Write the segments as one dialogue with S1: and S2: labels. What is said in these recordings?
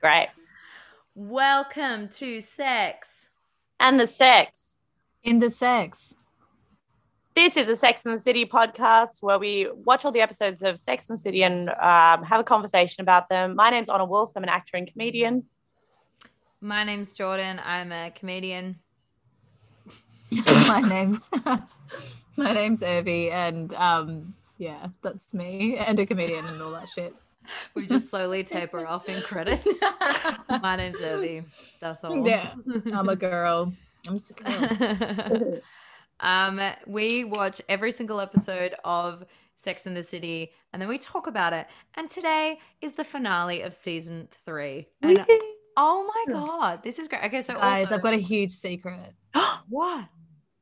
S1: Great.
S2: Welcome to Sex.
S1: And the sex.
S3: In the sex.
S1: This is a Sex and the City podcast where we watch all the episodes of Sex and the City and um, have a conversation about them. My name's Honor Wolf. I'm an actor and comedian.
S2: My name's Jordan. I'm a comedian.
S3: my name's my name's Urvi, and um, yeah, that's me, and a comedian and all that shit.
S2: We just slowly taper off in credits. My name's Urvi. That's all.
S3: Yeah, I'm a girl. I'm just a girl.
S2: um, we watch every single episode of Sex in the City, and then we talk about it. And today is the finale of season three. And oh my god, this is great. Okay, so
S3: Guys,
S2: also,
S3: I've got a huge secret.
S2: what?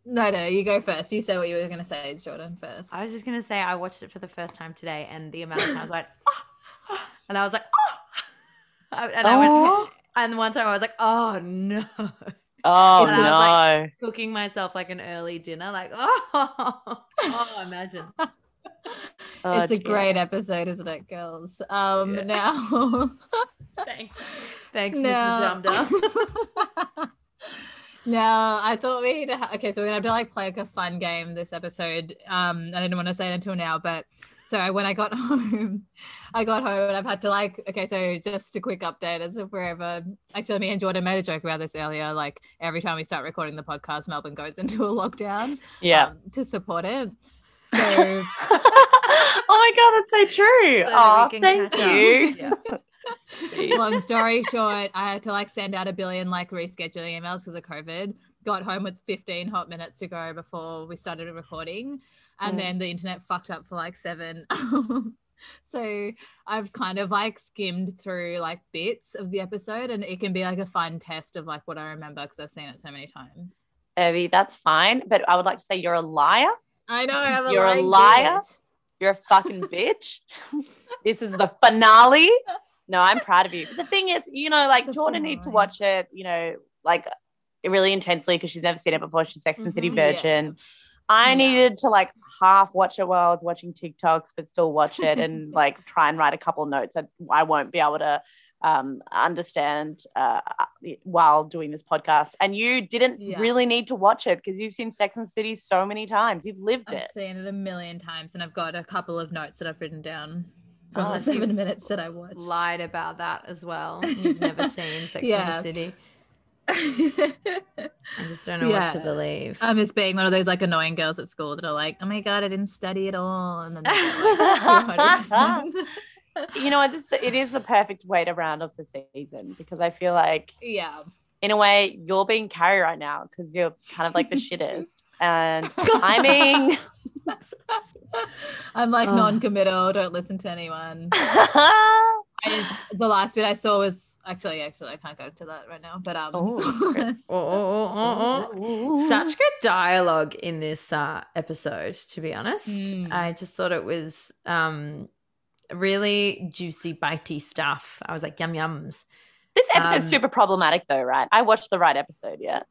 S3: No, no, you go first. You say what you were going to say, Jordan, first.
S2: I was just gonna say I watched it for the first time today, and the amount of times I went, "Ah," and I was like, oh, and I went, and one time I was like, oh no,
S1: Oh,
S2: And I was
S1: no.
S2: like- cooking myself like an early dinner, like oh, oh, imagine.
S1: Oh,
S3: it's a great episode, isn't it, girls? Um,
S2: Yeah.
S3: now.
S2: Thanks, thanks, Miss
S3: No.
S2: Majumda.
S3: No, I thought we need to. Ha- okay, so we're gonna have to like play like a fun game this episode. Um, I didn't want to say it until now, but so when I got home, I got home and I've had to like. Okay, so just a quick update as of wherever. Actually, me and Jordan made a joke about this earlier. Like every time we start recording the podcast, Melbourne goes into a lockdown.
S1: Yeah.
S3: um, to support it. So
S1: oh my god, that's so true.
S2: So
S1: oh, thank you.
S2: Yeah.
S3: long story short, I had to like send out a billion like rescheduling emails because of COVID. Got home with 15 hot minutes to go before we started recording. And
S1: Mm.
S3: then the internet fucked up for like seven. so I've kind of like skimmed through like bits of the episode and it can be like a fun test of like what I remember because I've seen it so many times.
S1: Evie, that's fine. But I would like to say you're a liar.
S3: I know I'm a
S1: You're a liar?
S3: bitch.
S1: You're a fucking bitch. this is the finale. No, I'm proud of you. But the thing is, you know, like Jordan need to watch it, you know, like really intensely because she's never seen it before. She's Sex and City
S2: Mhm.
S3: Yeah.
S1: virgin. I
S3: Yeah.
S1: needed to like half watch it while I was watching TikToks, but still watch it and like try and write a couple notes that I won't be able to um, understand uh, while doing this podcast. And you didn't
S3: Yeah.
S1: really need to watch it because you've seen Sex and City so many times. You've lived it
S3: I've
S1: it.
S3: seen it a million times and I've got a couple of notes that I've written down from
S2: Oh,
S3: the seven minutes that I watched.
S2: Lied about that as well. You've never seen Sex
S3: Yeah.
S2: the City. I just don't know what to believe.
S3: I'm just being one of those like annoying girls at school that are like, oh my god, I didn't study at all, and then like
S1: you know what? This it is the perfect way to round off the season because I feel like
S3: yeah,
S1: in a way you're being Carrie right now because you're kind of like the shittest. And oh I mean,
S3: I'm like
S2: Ugh.
S3: non-committal. Don't listen to anyone. I just, the last bit I saw was actually, actually, I can't go to that right now. But um,
S1: Oh, Chris.
S2: Oh, oh, oh, oh, oh. Such good dialogue in this uh, episode, to be honest.
S3: Mm.
S2: I just thought it was um, really juicy, bitey stuff. I was like, yum yums.
S1: this episode's
S2: Um,
S1: super problematic though, right? I watched the right episode, yeah.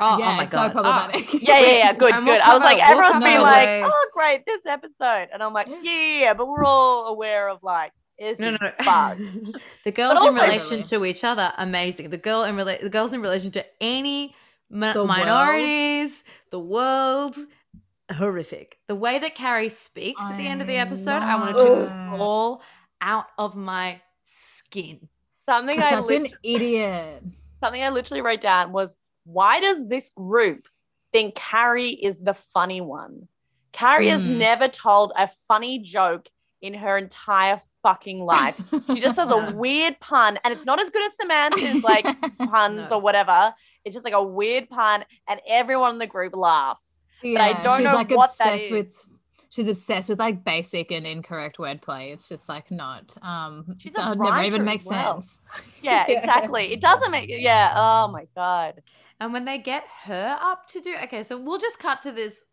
S2: Oh,
S3: yeah,
S2: oh my
S3: it's
S2: god.
S3: so problematic.
S1: Yeah, yeah, yeah. Good,
S2: And we'll
S1: good. I was like,
S2: cover- we'll
S1: everyone's
S2: cover
S1: been
S3: the
S1: like,
S2: way-
S1: oh, great, this episode. And I'm like, yeah, yeah, yeah, but we're all aware of like, this
S2: No, no, no. the girls in
S1: also-
S2: relation to each other, amazing. The girl in rela- the girls in relation to any mi-
S3: The world.
S2: minorities, the world, horrific. The way that Carrie speaks at the end of the
S3: I
S2: episode, I wanted to
S3: it.
S2: fall out of my skin.
S1: Something I
S3: Such an idiot.
S1: something I literally wrote down was why does this group think Carrie is the funny one? Carrie has
S3: Mm.
S1: never told a funny joke in her entire fucking life. She just has a weird pun, and it's not as good as Samantha's like puns
S2: No.
S1: or whatever. It's just like a weird pun, and everyone in the group laughs.
S3: Yeah,
S1: I don't
S3: she's
S1: know
S3: like
S1: what
S3: obsessed
S1: is.
S3: with. She's obsessed with like basic and incorrect wordplay. It's just like not. Um,
S1: She's a
S3: that never even makes
S1: well.
S3: sense.
S1: Yeah,
S3: Yeah.
S1: exactly. It doesn't make yeah. Oh my god.
S2: And when they get her up to do okay, so we'll just cut to this.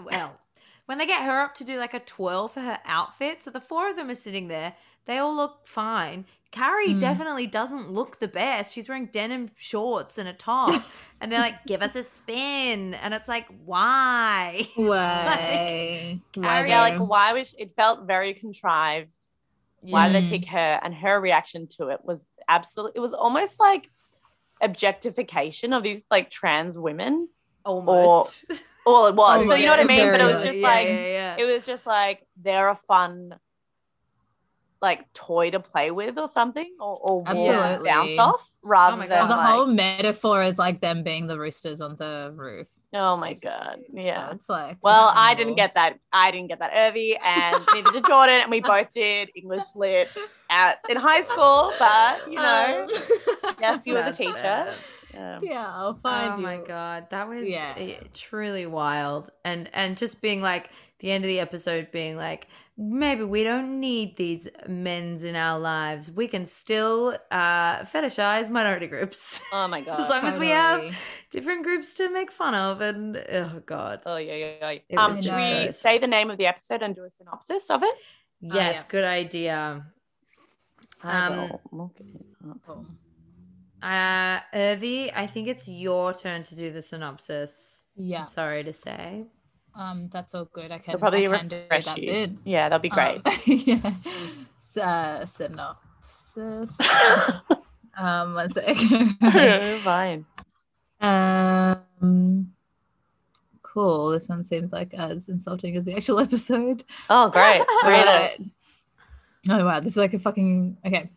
S2: Well, when they get her up to do like a twirl for her outfit, so the four of them are sitting there. They all look fine. Carrie
S3: Mm.
S2: definitely doesn't look the best. She's wearing denim shorts and a top, and they're like, "Give us a spin," and it's like, "Why?"
S3: Why? Why
S2: Carrie,
S1: Yeah, like why was it felt very contrived. Why did they
S3: Yes.
S1: pick her? And her reaction to it was absolutely. It was almost like objectification of these like trans women.
S2: Almost.
S1: Well, it was,
S3: Oh
S1: but you know what I mean. But it was just
S2: yeah,
S1: like
S2: yeah, yeah.
S1: it was just like they're a fun like toy to play with or something or, or
S3: Absolutely.
S1: bounce off rather
S2: Oh
S1: than
S2: God.
S3: the
S1: like,
S3: whole metaphor is like them being the roosters on the roof.
S1: oh my
S3: basically.
S1: god
S3: So
S1: yeah
S3: it's like
S1: well i didn't get that i didn't get that urvi and neither did jordan and we both did english lit at in high school but you know
S3: Um,
S1: yes you were the teacher
S2: bad.
S1: Yeah.
S3: yeah, I'll find
S2: oh
S3: you.
S2: my god, that was
S3: Yeah.
S2: eh, truly wild, and and just being like the end of the episode, being like maybe we don't need these men's in our lives. We can still uh, fetishize minority groups
S1: oh my god!
S2: as
S1: god
S2: long as we have different groups to make fun of. And oh god,
S1: oh yeah yeah, yeah.
S2: It
S1: um should
S3: just
S1: we
S2: gross.
S1: say the name of the episode and do a synopsis of it
S2: yes,
S3: yeah.
S2: good idea.
S1: I
S2: Um,
S1: will look it up.
S3: Cool.
S2: Uh, Urvi, I think it's your turn to do the synopsis.
S3: Yeah,
S2: I'm sorry to say.
S3: um, that's all good. I can
S1: They'll probably
S3: I can do
S1: refresh
S3: that
S1: you
S3: bit.
S1: yeah that'll be great
S3: Um, yeah. S- Uh, synopsis. um, one second.
S1: fine
S3: um, cool. This one seems like as insulting as the actual episode.
S1: oh great read it
S3: Right. Oh wow, this is like a fucking okay.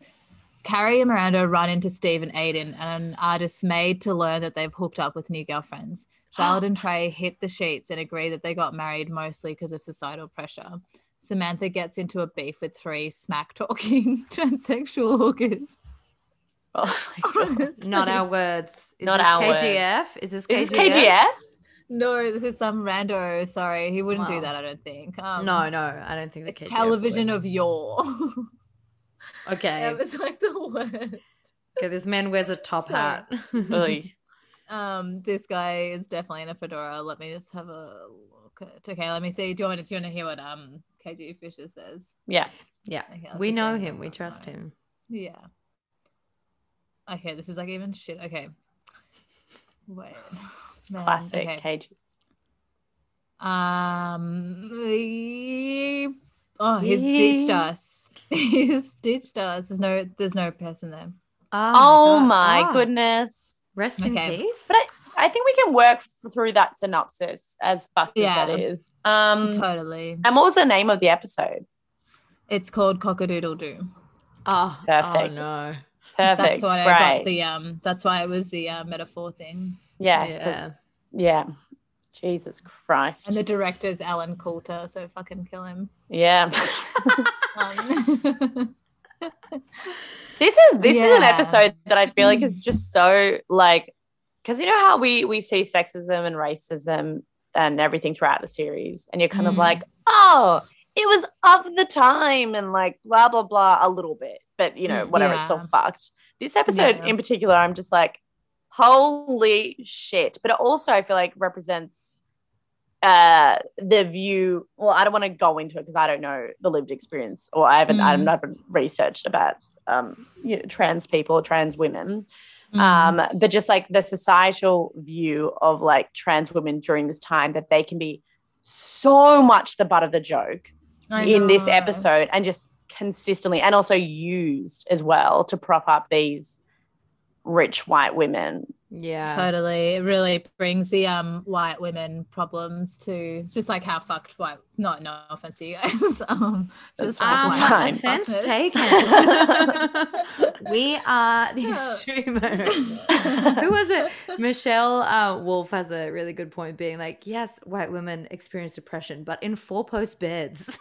S3: Carrie and Miranda run into Steve and Aiden and are dismayed to learn that they've hooked up with new girlfriends. Charlotte and Trey hit the sheets and agree that they got married mostly because of societal pressure. Samantha gets into a beef with three smack talking transsexual hookers.
S1: oh my god
S2: Not our words. Is
S1: Not
S2: this
S1: our words.
S2: KGF? Is this KGF?
S1: Is this KGF?
S3: No, this is some rando. Sorry, he wouldn't
S2: Wow.
S3: do that. I don't think. Um,
S2: No, no, I don't think the
S3: it's
S2: KGF
S3: television
S2: would.
S3: of yore.
S2: Okay.
S3: it was like the worst.
S2: okay, this man wears a top
S3: Sorry.
S2: hat.
S1: Really?
S3: Um, this guy is definitely in a fedora. Let me just have a look. At, okay, let me see. Do you want to, do you want to hear what um KG Fisher says?
S1: Yeah.
S2: yeah,
S3: Okay,
S2: we know him. We trust
S3: no.
S2: him.
S3: Yeah. Okay, this is like even shit. Okay. Wait. Man,
S1: Classic
S3: okay.
S1: KG.
S3: Um. He- Oh, he's ditched us. he's ditched us. There's no. There's no person there.
S1: Oh
S2: God.
S1: my
S2: Ah,
S1: goodness.
S2: Rest in
S3: Okay.
S2: peace.
S1: But I, I think we can work through that synopsis as fucked
S3: Yeah.
S1: as that is. Um,
S3: totally.
S1: and what was the name of the episode?
S3: It's called Cockadoodle Doo.
S2: oh,
S1: Perfect.
S2: Oh no.
S1: Perfect.
S3: That's why I
S1: Great.
S3: got the um. That's why it was the uh, metaphor thing.
S1: yeah.
S2: Yeah.
S1: 'cause- Yeah. Jesus Christ.
S3: And the director's Allen Coulter, so fucking kill him.
S1: yeah.
S3: Um,
S1: this is this is an episode that I feel like is just so like because you know how we we see sexism and racism and everything throughout the series, and you're kind of
S3: Mm.
S1: like, oh, it was of the time and like blah blah blah a little bit, but you know
S3: Mm,
S1: whatever, it's still
S3: yeah.
S1: fucked. This episode
S3: Yeah.
S1: in particular, I'm just like, holy shit! But it also I feel like represents uh the view well i don't want to go into it because i don't know the lived experience or i haven't
S3: Mm.
S1: haven't researched about um you know, trans people trans women
S3: mm,
S1: um but just like the societal view of like trans women during this time that they can be so much the butt of the joke in this episode and just consistently and also used as well to prop up these rich white women
S2: Yeah.
S3: Totally. It really brings the um white women problems to just like how fucked white not no offense to you guys. um just like
S2: Um,
S3: white
S1: fine.
S2: offense
S3: fuckers.
S2: taken. we are the
S3: Yeah.
S2: streamers. Who was it? Michelle uh, Wolf has a really good point, being like, yes, white women experience depression, but in four post beds.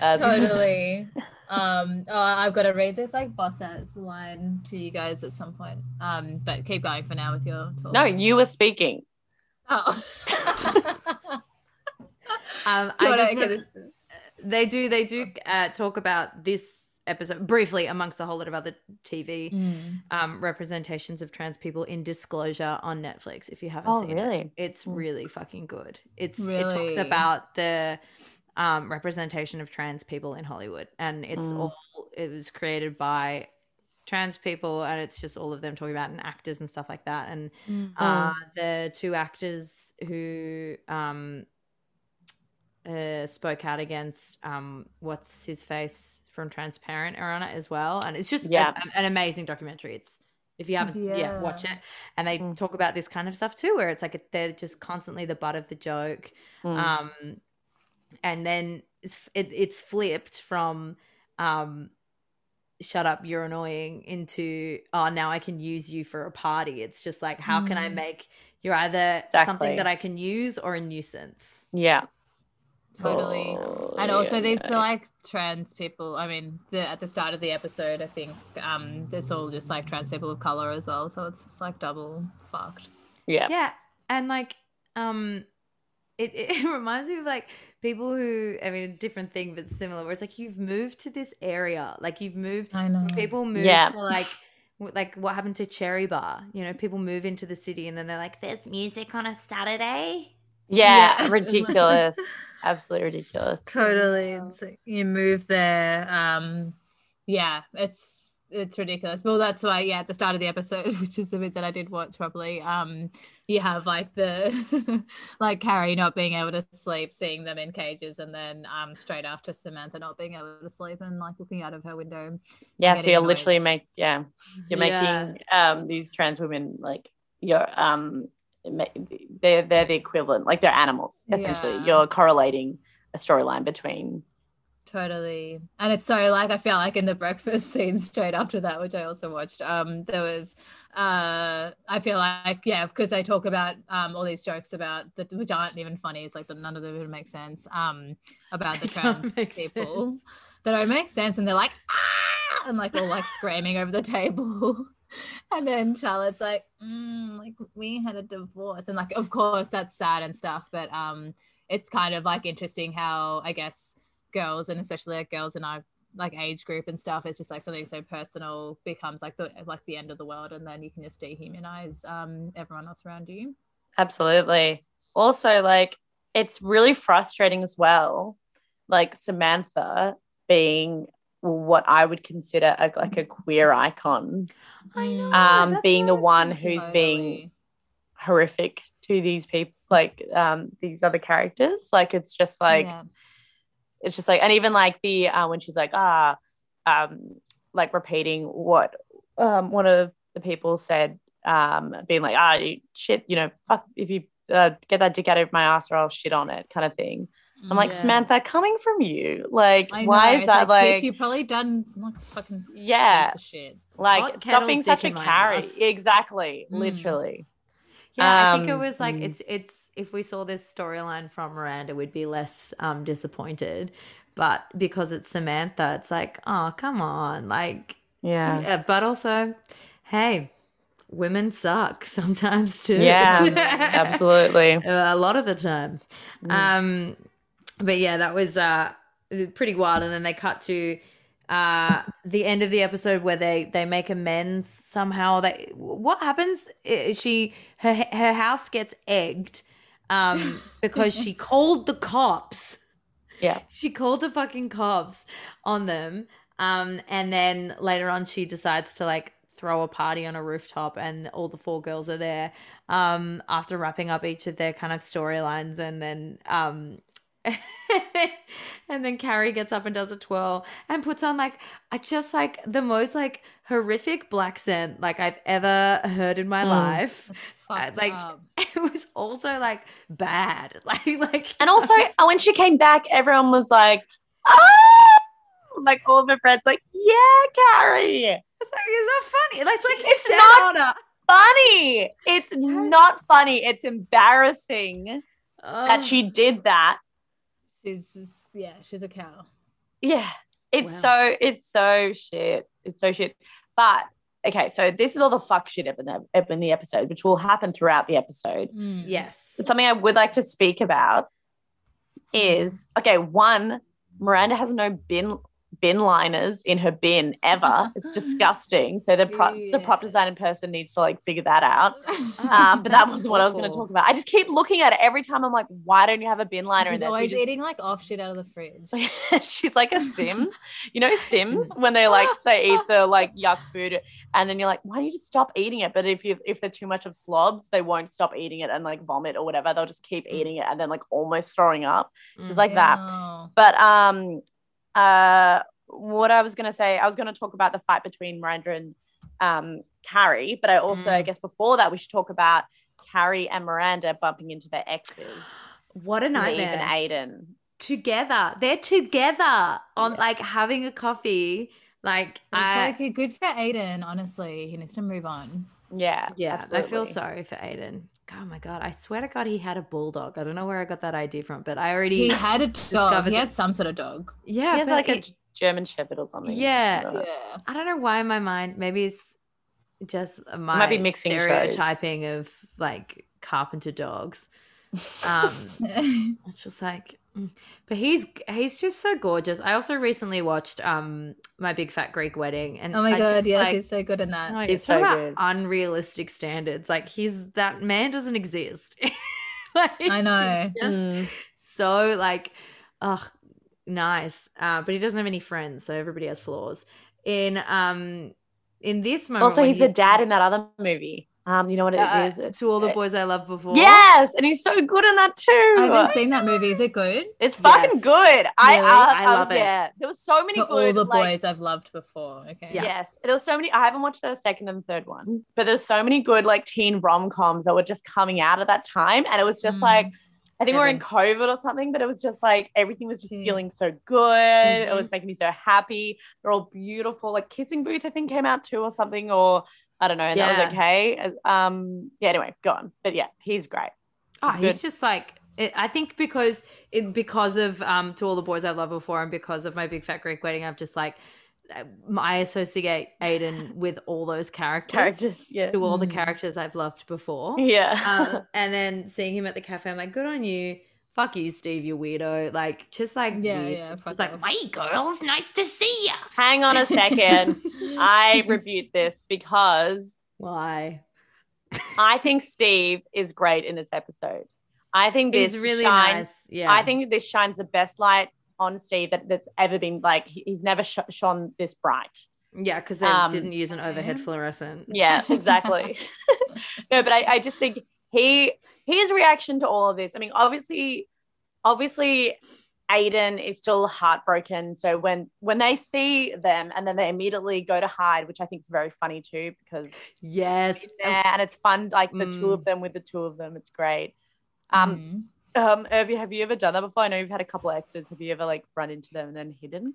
S3: Totally. Um oh, I've got to read this like boss ass line to you guys at some point. Um but keep going for now with your talk.
S1: no you were speaking
S3: Oh.
S2: Um,
S3: So
S2: I just
S3: okay, is-
S2: they do they do uh, talk about this episode briefly amongst a whole lot of other TV
S3: Mm.
S2: um, representations of trans people in Disclosure on Netflix. If you haven't
S1: oh
S2: seen it, it's
S1: Mm.
S2: really fucking good. It's it talks about the um, representation of trans people in Hollywood, and it's
S1: Mm.
S2: all it was created by trans people, and it's just all of them talking about and actors and stuff like that. And
S3: Mm.
S2: uh, the two actors who um, uh, spoke out against um, what's his face from Transparent are on it as well, and it's just
S1: Yeah.
S2: a- an amazing documentary. It's if you haven't, yeah.
S3: Yeah.
S2: watch it. And they
S1: Mm.
S2: talk about this kind of stuff too, where it's like they're just constantly the butt of the joke,
S1: Mm.
S2: um, and then it's it, it's flipped from um, shut up, you're annoying into oh now I can use you for a party. It's just like how can I
S3: Mm.
S2: make you're either
S1: Exactly.
S2: something that I can use or a nuisance.
S1: yeah.
S3: Totally.
S1: Oh,
S3: and also
S1: yeah,
S3: these
S1: no.
S3: the like trans people i mean the, at the start of the episode i think um it's all just like trans people of color as well so it's just like double fucked
S1: yeah.
S2: Yeah, and like um it, it reminds me of like people who I mean a different thing but similar where it's like you've moved to this area like you've moved
S3: i know
S2: people move
S1: Yeah.
S2: to like like what happened to Cherry Bar you know people move into the city and then they're like there's music on a Saturday
S1: Yeah,
S3: Yeah.
S1: ridiculous. Absolutely ridiculous.
S3: totally it's, like you move there um yeah it's it's ridiculous well that's why yeah at the start of the episode which is the bit that i did watch properly um you have like the like carrie not being able to sleep seeing them in cages and then um straight after samantha not being able to sleep and like looking out of her window
S1: Yeah, so you're literally
S3: annoyed.
S1: make yeah, you're
S2: Yeah.
S1: making um these trans women like you're um they're they're the equivalent, like they're animals essentially.
S3: Yeah.
S1: You're correlating a storyline between
S3: Totally. And it's so like I feel like in the breakfast scene straight after that, which I also watched, um, there was uh I feel like, yeah, because they talk about um all these jokes about the which aren't even funny, it's like none of them even make sense. Um about the trans people that don't make sense and they're like ah! and like all like screaming over the table. And then Charlotte's like, mm, like we had a divorce, and like, of course, that's sad and stuff. But um, it's kind of like interesting how I guess girls and especially like girls in our like age group and stuff it's just like something so personal becomes like the like the end of the world and then you can just dehumanize um everyone else around you
S1: Absolutely. Also, like, it's really frustrating as well. Like, Samantha being what I would consider a, like a queer icon,
S2: I know
S1: Um, being the one who's being horrific to these people, like, um, these other characters. Like, it's just like,
S3: yeah.
S1: It's just like, and even like the, uh, when she's like, ah, um, like repeating what um, one of the people said, um, being like, ah, you shit, you know, fuck, if you uh, get that dick out of my ass or I'll shit on it, kind of thing. I'm like,
S2: Yeah.
S1: Samantha, coming from you, like, why is
S3: it's
S1: that
S3: bitch,
S1: like,
S3: you've probably done like fucking
S1: yeah,
S3: shit
S1: like
S2: Hot
S1: stop being such a
S2: Carrie.
S1: Exactly,
S3: Mm.
S1: literally.
S2: Yeah, I think it
S1: Um,
S2: was like
S1: mm.
S2: it's it's if we saw this storyline from Miranda, we'd be less um disappointed. But because it's Samantha, it's like, oh come on, like
S1: Yeah.
S2: yeah, but also, hey, women suck sometimes too.
S1: Yeah, absolutely.
S2: a lot of the time.
S1: Mm.
S2: Um, but yeah, that was uh pretty wild. And then they cut to uh the end of the episode where they they make amends somehow. They what happens? She her her house gets egged um because she called the cops.
S1: Yeah.
S2: She called the fucking cops on them. Um, and then later on, she decides to like throw a party on a rooftop, and all the four girls are there. Um, after wrapping up each of their kind of storylines, and then um, and then Carrie gets up and does a twirl and puts on like I just like the most like horrific blaccent like I've ever heard in my
S1: Mm.
S2: life.
S3: Fucked
S2: like-
S3: up.
S2: It was also like bad, like like
S1: And also, uh, when she came back, everyone was like, "Oh!" Like all of her friends, like, "Yeah, Carrie,
S2: It's like it's not funny. Like, It's like you
S1: It's
S2: said,
S1: not-
S2: Anna.
S1: funny. It's not funny. It's embarrassing that
S2: Oh.
S1: she did that."
S3: She's yeah she's a cow
S1: Yeah, it's
S2: Wow.
S1: so it's so shit. It's so shit. But okay, so this is all the fuck shit up in the up in the episode, which will happen throughout the episode.
S3: Mm.
S2: Yes.
S1: Something I would like to speak about is okay. One, Miranda has no bin bin liners in her bin ever. It's disgusting. So the prop the prop
S3: Yeah.
S1: design person needs to like figure that out. Um, but that
S2: That's
S1: was what I was going to talk about. I just keep looking at it every time. I'm like, why don't you have a bin liner in
S3: she's
S1: there? So you
S3: always
S1: just-
S3: eating like off shit out of the fridge
S1: she's like a sim you know sims when they like they eat the like yuck food and then you're like why don't you just stop eating it but if you if they're too much of slobs they won't stop eating it and like vomit or whatever they'll just keep eating it and then like almost throwing up
S2: Mm.
S1: it's like that but um uh what I was gonna say, I was gonna talk about the fight between Miranda and um, Carrie, but I also, I
S2: Mm.
S1: guess, before that, we should talk about Carrie and Miranda bumping into their exes,
S2: What a
S1: Neve
S2: nightmare.
S1: and Aiden.
S2: Together. They're together on like having a coffee. Like
S3: It's
S2: I
S3: like good for Aiden, honestly. He needs to move on.
S1: Yeah,
S2: Yeah, I feel sorry for Aiden. Oh my god, I swear to God, he had a bulldog. I don't know where I got that idea from, but I already
S3: He had a dog. He had
S2: this.
S3: some sort of dog.
S2: yeah,
S1: He has
S2: but
S1: like a German Shepherd or something.
S2: Yeah.
S1: I don't know.
S3: Yeah.
S2: I don't know why in my mind. Maybe it's just my
S1: might be mixing shows.
S2: stereotyping of like carpenter dogs. Um, it's just like. But he's he's just so gorgeous. I also recently watched um my big fat Greek wedding, and
S3: oh my
S2: I
S3: god,
S2: just,
S3: yes,
S2: like,
S3: he's so good in that.
S2: Oh my
S1: He's
S2: God, talk
S1: so
S2: about
S1: good.
S2: unrealistic standards. Like he's that man doesn't exist. like,
S3: I know.
S2: just
S1: Mm.
S2: so like, ugh, nice. Uh, but he doesn't have any friends, so everybody has flaws. In um, in this moment,
S1: Also,
S2: when
S1: he's a dad in that other movie. Um, you know what it
S2: uh,
S1: is? It's-
S2: to all the boys I loved before.
S1: Yes, and he's so good in that too.
S3: I haven't seen that movie. Is it good?
S1: It's fucking
S2: Yes.
S1: good. I,
S3: Really?
S1: uh,
S2: I
S1: um,
S2: love it.
S1: Yeah, there was so many
S3: To
S1: good.
S3: all the
S1: like-
S3: boys I've loved before. Okay.
S2: Yeah.
S1: Yes, there was so many. I haven't watched the second and third one, but there's so many good like teen rom coms that were just coming out at that time, and it was just
S3: Mm.
S1: like I think we we're in COVID or something, but it was just like everything was just
S3: Yeah.
S1: feeling so good. It
S3: Mhm.
S1: was making me so happy. They're all beautiful. Like Kissing Booth, I think came out too or something, or I don't know, and that was okay. Um, yeah. Anyway, go on. But yeah, he's great.
S2: Oh,
S1: He's
S2: he's just like it, I think because it, because of um to all the boys I've loved before and because of my big fat Greek wedding, I've just like uh, I associate Aiden with all those characters,
S1: Characters, yeah,
S2: to all the
S3: Mm.
S2: characters I've loved before.
S1: yeah.
S2: uh, and then seeing him at the cafe, I'm like, good on you. Fuck you, Steve, you weirdo. Like, just like,
S3: Yeah,
S2: weird.
S3: yeah, fuck
S2: Just like,
S3: off.
S2: hey, girls, nice to see you.
S1: Hang on a second. I rebuke this because
S2: Why?
S1: I think Steve is great in this episode. I think this
S2: He's really
S1: shines,
S2: nice. Yeah.
S1: I think this shines the best light on Steve that, that's ever been like he's never sh- shone this bright.
S2: yeah, because they
S1: um,
S2: didn't use an overhead fluorescent.
S1: Yeah, exactly. no, but I, I just think he his reaction to all of this. I mean, obviously, obviously, Aiden is still heartbroken. So when when they see them and then they immediately go to hide, which I think is very funny too, because
S2: Yes.
S1: and it's fun, like the two
S2: Mm.
S1: of them with the two of them. It's great. Um,
S3: Mhm.
S1: um, Urvi, have you ever done that before? I know you've had a couple of exes. Have you ever like run into them and then hidden?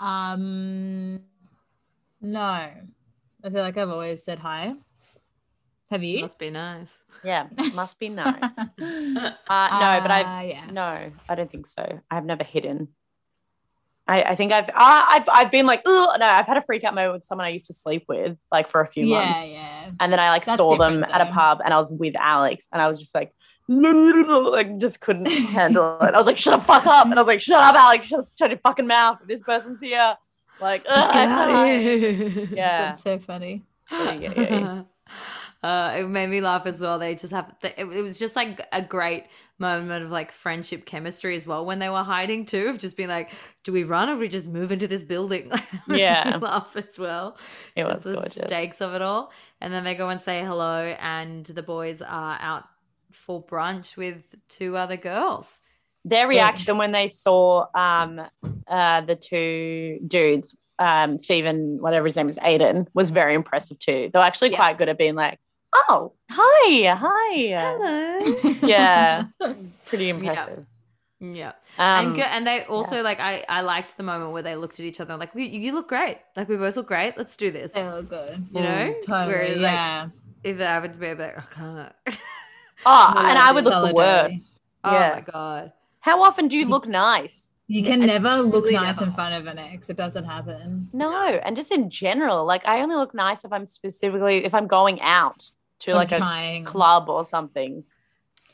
S3: Um, no. I feel like I've always said hi. Have you?
S2: Must be nice.
S1: Yeah, must be nice.
S3: uh,
S1: Uh, no, but I've
S3: Ah, yeah.
S1: No, I don't think so. I've never hidden. I, I think I've uh, I've I've been like, oh no, I've had a freak out moment with someone I used to sleep with like for a few
S3: Yeah,
S1: months,
S3: yeah. Yeah.
S1: And then I like
S3: That's
S1: saw them
S3: different,
S1: at a pub, and I was with Alex, and I was just like, like just couldn't handle it. I was like, shut the fuck up, and I was like, shut up, Alex, shut, shut your fucking mouth. This person's here. Like,
S2: Let's get
S1: it's
S2: out of here.
S1: Yeah.
S3: That's so funny.
S1: Yeah, yeah, yeah.
S2: Uh, it made me laugh as well. They just have it, it was just like a great moment of like friendship chemistry as well when they were hiding too. Of just being like, do we run or do we just move into this building?
S1: Yeah.
S2: laugh as well.
S1: It
S2: Just
S1: was
S2: the
S1: gorgeous.
S2: stakes of it all, and then they go and say hello, and the boys are out for brunch with two other girls.
S1: their reaction when they saw um uh the two dudes um Stephen whatever his name is Aiden was very impressive too they were actually
S2: Yeah.
S1: quite good at being like oh hi hi
S2: Hello.
S1: yeah pretty impressive
S2: yeah.
S1: um
S2: and good, and they also like I I liked the moment where they looked at each other like we, you look great like we both look great let's do this
S3: They look good.
S2: you know
S3: Totally.
S2: whereas like
S3: yeah.
S2: if it happened to me I'd be like I can't
S1: oh and I would look the worst
S2: oh
S1: Yeah.
S2: my god
S1: how often do you look nice
S3: You can
S2: I
S3: never look nice
S2: never.
S3: in front of an ex. It doesn't happen.
S1: no and just in general like I only look nice if I'm specifically if I'm going out to
S3: I'm
S1: like a
S3: trying.
S1: club or something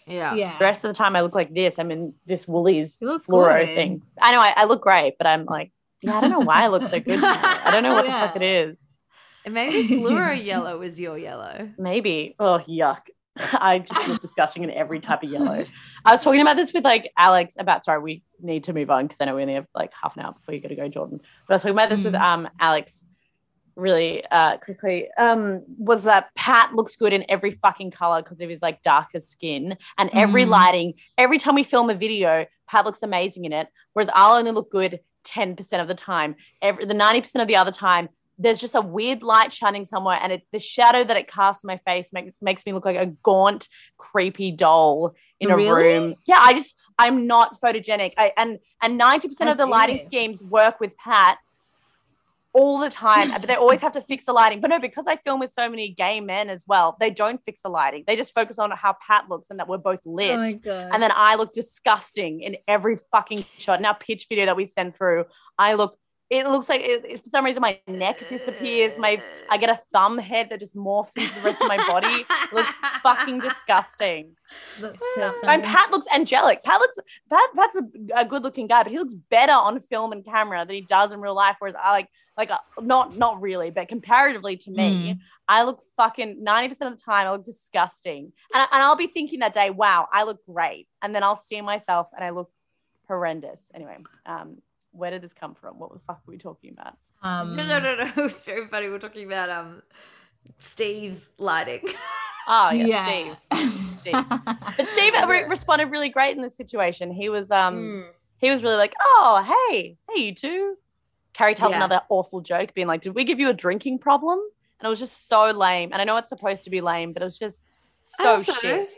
S2: yeah
S3: Yeah.
S1: the rest of the time I look like this I'm in this Woolies
S3: You
S1: fluoro
S3: good.
S1: thing. I know I, I look great, but I'm like, yeah, I don't know why I look so good. I don't know what
S3: Yeah.
S1: the fuck it is.
S2: and maybe fluoro yellow is your yellow
S1: Maybe. Oh yuck. I just look disgusting in every type of yellow. I was talking about this with like Alex about sorry, we need to move on because I know we only have like half an hour before you gotta go, Jordan. But I was talking about this with
S3: Mm.
S1: um Alex really uh quickly. Um was that Pat looks good in every fucking color because of his like darker skin and every
S3: Mm.
S1: lighting, every time we film a video, Pat looks amazing in it, whereas I'll only look good 10% of the time. Every the 90% of the other time, there's just a weird light shining somewhere, and it, the shadow that it casts on my face makes makes me look like a gaunt, creepy doll in a
S3: Really?
S1: room. Yeah, I just I'm not photogenic. I, and and 90%
S3: I
S1: of the lighting
S3: see.
S1: schemes work with Pat all the time, but they always have to fix the lighting. But no, because I film with so many gay men as well, they don't fix the lighting. They just focus on how Pat looks and that we're both lit.
S3: Oh my god.
S1: and then I look disgusting in every fucking shot. Now, pitch video that we send through, I look. It looks like it, for some reason my neck disappears. My I get a thumb head that just morphs into the rest of my body. It looks fucking disgusting.
S3: So
S1: And. Pat looks angelic. Pat looks Pat. Pat's a, a good looking guy, but he looks better on film and camera than he does in real life. Whereas I like like uh, not not really, but comparatively to me, I look fucking ninety percent of the time. I look disgusting, and, and I'll be thinking that day, wow, I look great, and then I'll see myself and I look horrendous. Anyway, um, where did this come from? What the fuck were we talking about?
S3: Um,
S2: no, no, no, no. It was very funny. We're talking about um Steve's lighting.
S1: Oh yeah,
S3: yeah.
S1: Steve. Steve. But Steve re- responded really great in this situation. He was um.
S2: Mm.
S1: he was really like, "Oh, hey, hey, you two." Carrie tells
S2: Yeah.
S1: another awful joke, being like, "Did we give you a drinking problem?" And it was just so lame. And I know it's supposed to be lame, but it was just so
S2: Also,
S1: shit.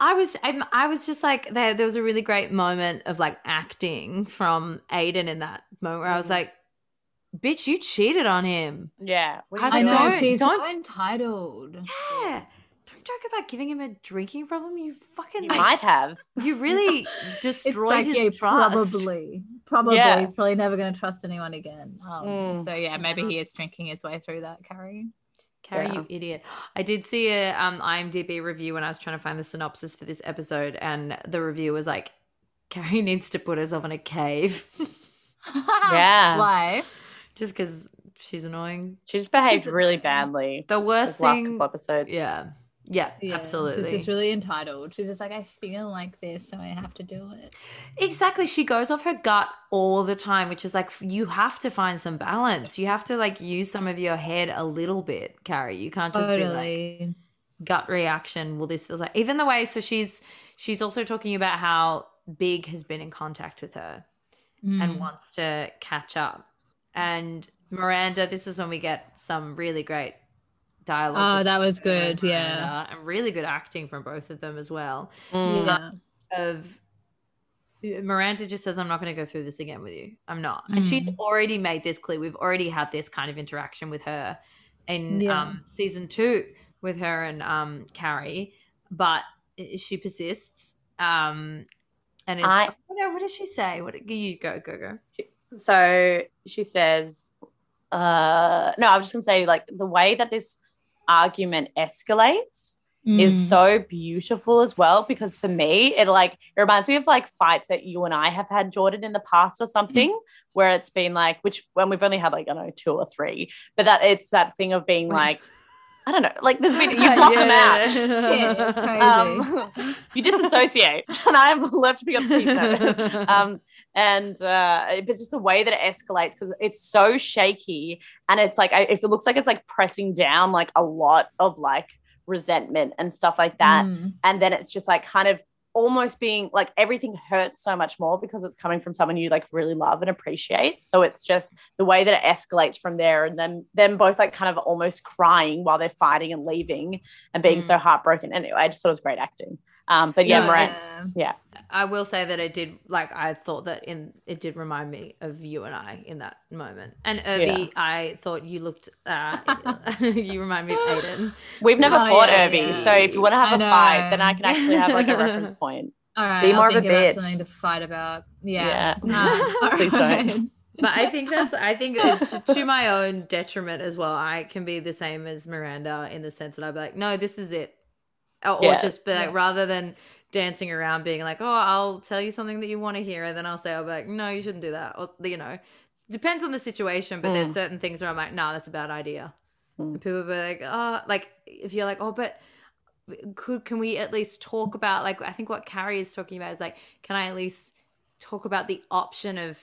S2: I was I'm, I was just like there there was a really great moment of like acting from Aiden in that moment where I was
S1: Mhm.
S2: like, "Bitch, you cheated on him."
S1: Yeah, what
S2: I was
S3: I
S2: like,
S3: know
S2: don't-
S3: she's
S2: don't-
S3: so entitled.
S2: Yeah. Don't joke about giving him a drinking problem. You fucking
S1: You
S2: like,
S1: might have.
S2: you really destroyed
S3: like,
S2: his
S3: yeah,
S2: trust.
S3: probably, probably.
S1: Yeah.
S3: He's probably never going to trust anyone again. Um,
S1: Mm.
S3: So yeah, maybe he is drinking his way through that, Carrie.
S2: Carrie,
S1: Yeah.
S2: you idiot. I did see a um, IMDb review when I was trying to find the synopsis for this episode, and the review was like, Carrie needs to put herself in a cave
S1: Yeah.
S3: Why?
S2: just because she's annoying.
S1: She just behaved really badly.
S2: The worst
S1: This last couple episodes.
S2: Yeah. Yeah,
S3: Yeah,
S2: absolutely.
S3: She's just really entitled. She's just like, I feel like this, so I have to do it.
S2: Exactly. She goes off her gut all the time, which is like you have to find some balance. You have to like use some of your head a little bit, Carrie. You can't just be like gut reaction. Well, this feels like even the way. So she's she's also talking about how Big has been in contact with her and
S3: Mm.
S2: wants to catch up. And Miranda, this is when we get some really great dialogue.
S3: Oh, that was
S2: between her and
S3: good, yeah.
S2: Miranda, and really good acting from both of them as well.
S1: Mm.
S3: yeah.
S2: of Miranda just says, I'm not going to go through this again with you. I'm not. And she's
S3: Mm.
S2: already made this clear. We've already had this kind of interaction with her in
S3: Yeah.
S2: um, season two with her and um, Carrie, but she persists. Um, and is,
S1: I-
S2: I, no, what does she say? What you go, go, go.
S1: So she says, uh, no, I was just gonna say, like, the way that this argument escalates
S3: Mm.
S1: is so beautiful as well because for me it like it reminds me of like fights that you and I have had Jordan in the past or something where it's been like which when we've only had like I don't know two or three but that it's that thing of being like I don't know like there's been you block them out.
S3: Yeah,
S1: um, you disassociate and I'm left to pick up the um and uh but just the way that it escalates because it's so shaky and it's like I, if it looks like it's like pressing down like a lot of like resentment and stuff like that
S3: Mm.
S1: and then it's just like kind of almost being like everything hurts so much more because it's coming from someone you like really love and appreciate so it's just the way that it escalates from there and then them both like kind of almost crying while they're fighting and leaving and being
S2: Mm.
S1: so heartbroken anyway i just thought it was great acting um but yeah, Miranda.
S2: Yeah, I will say that it did like I thought that in it did remind me of you and I in that moment. And Urvi,
S1: Yeah.
S2: I thought you looked uh you remind me of Aiden.
S1: we've never
S3: Oh,
S1: fought
S3: yeah,
S1: Urvi,
S3: yeah.
S1: so if you want to have
S3: I
S1: a fight then i can actually have like a reference point
S3: All right,
S1: Be
S3: I'll
S1: more of a
S3: think about
S1: bitch.
S3: something to fight about. Yeah.
S1: Yeah.
S3: All
S1: Please don't.
S2: But I think that's I think it's to my own detriment as well. I can be the same as Miranda in the sense that I'd be like, no, this is it. Or, or just be like,
S3: Yeah.
S2: rather than dancing around being like, oh, I'll tell you something that you want to hear, and then I'll say, I'll be like, no, you shouldn't do that. Or, you know, depends on the situation, but there's
S1: Mm.
S2: certain things where I'm like, nah, that's a bad idea.
S1: Mm.
S2: And people be like, oh, like if you're like, oh, but could can we at least talk about like I think what Carrie is talking about is like, can I at least talk about the option of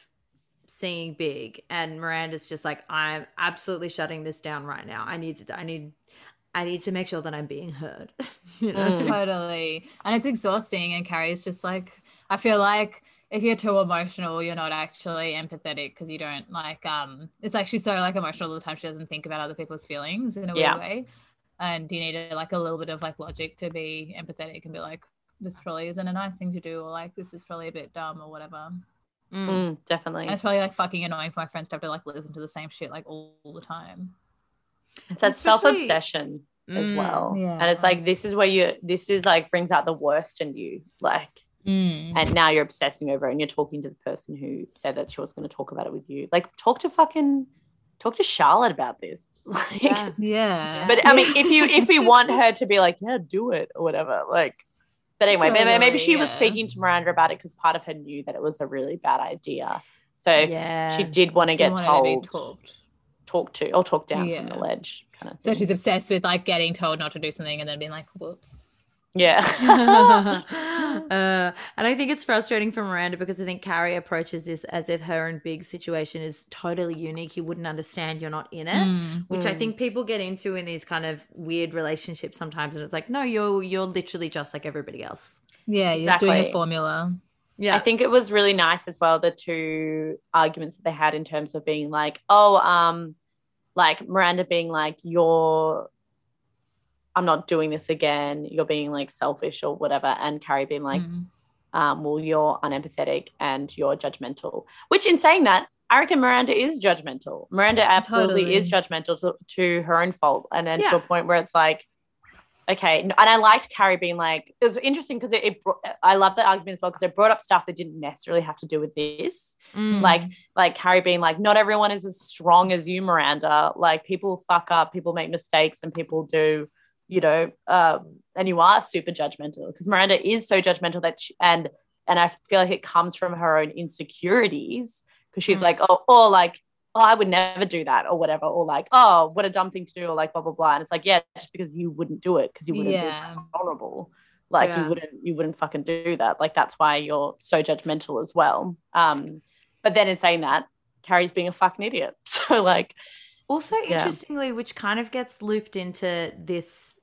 S2: seeing big and Miranda's just like I'm absolutely shutting this down right now. I need I need I need to make sure that I'm being heard. you know?
S1: Mm.
S3: totally and it's exhausting and carrie's just like i feel like if you're too emotional, you're not actually empathetic because you don't like um it's like she's so like emotional all the time she doesn't think about other people's feelings in a
S1: Yeah.
S3: weird way. And you need like a little bit of like logic to be empathetic and be like, this probably isn't a nice thing to do, or like this is probably a bit dumb or whatever.
S2: Mm.
S1: Mm, definitely.
S3: And it's probably like fucking annoying for my friends to have to like listen to the same shit like all, all the time.
S1: It's that self obsession as
S2: Mm.
S1: well.
S3: Yeah.
S1: And it's like this is where you this is like brings out the worst in you. Like
S3: Mm.
S1: and now you're obsessing over it and you're talking to the person who said that she was going to talk about it with you. Like talk to fucking talk to Charlotte about this. Like
S2: Yeah.
S3: Yeah.
S1: but I mean if you if we want her to be like, yeah, do it or whatever, like but anyway, maybe, maybe
S3: Totally,
S1: she was speaking to Miranda about it because part of her knew that it was a really bad idea. So
S2: Yeah.
S1: she did want to get told,
S3: to talked.
S1: talked to, or talked down from
S3: Yeah.
S1: the ledge, kind of.
S3: So she's obsessed with like getting told not to do something and then being like, whoops.
S1: yeah.
S2: uh, and I think it's frustrating for Miranda because I think Carrie approaches this as if her and Big's situation is totally unique. You wouldn't understand. You're not in it,
S3: Mm.
S2: which I
S1: Mm.
S2: think people get into in these kind of weird relationships sometimes. And it's like, no, you're you're literally just like everybody else.
S3: Yeah, you're just doing a formula.
S2: Yeah,
S1: I think it was really nice as well the two arguments that they had in terms of being like, oh, um, like Miranda being like, you're, I'm not doing this again. You're being like selfish or whatever, and Carrie being like,
S3: Mm.
S1: um, well, you're unempathetic and you're judgmental. Which, in saying that, I reckon Miranda is judgmental. Miranda absolutely is judgmental to, to her own fault, and then to a point where it's like, okay. And I liked Carrie being like, it was interesting because it, it. I love the argument as well because it brought up stuff that didn't necessarily have to do with this.
S2: Mm.
S1: Like, like Carrie being like, not everyone is as strong as you, Miranda. Like, people fuck up, people make mistakes, and people do, you know, um, and you are super judgmental because Miranda is so judgmental that, she, and and I feel like it comes from her own insecurities because she's
S2: Mm.
S1: like, oh, or like, oh, I would never do that or whatever, or like, oh, what a dumb thing to do, or like blah blah blah. And it's like, yeah, just because you wouldn't do it because you wouldn't
S3: Yeah.
S1: be vulnerable. Like
S2: Yeah.
S1: you wouldn't you wouldn't fucking do that. Like that's why you're so judgmental as well. Um, but then in saying that, Carrie's being a fucking idiot. So like,
S2: Also,
S1: Yeah.
S2: interestingly, which kind of gets looped into this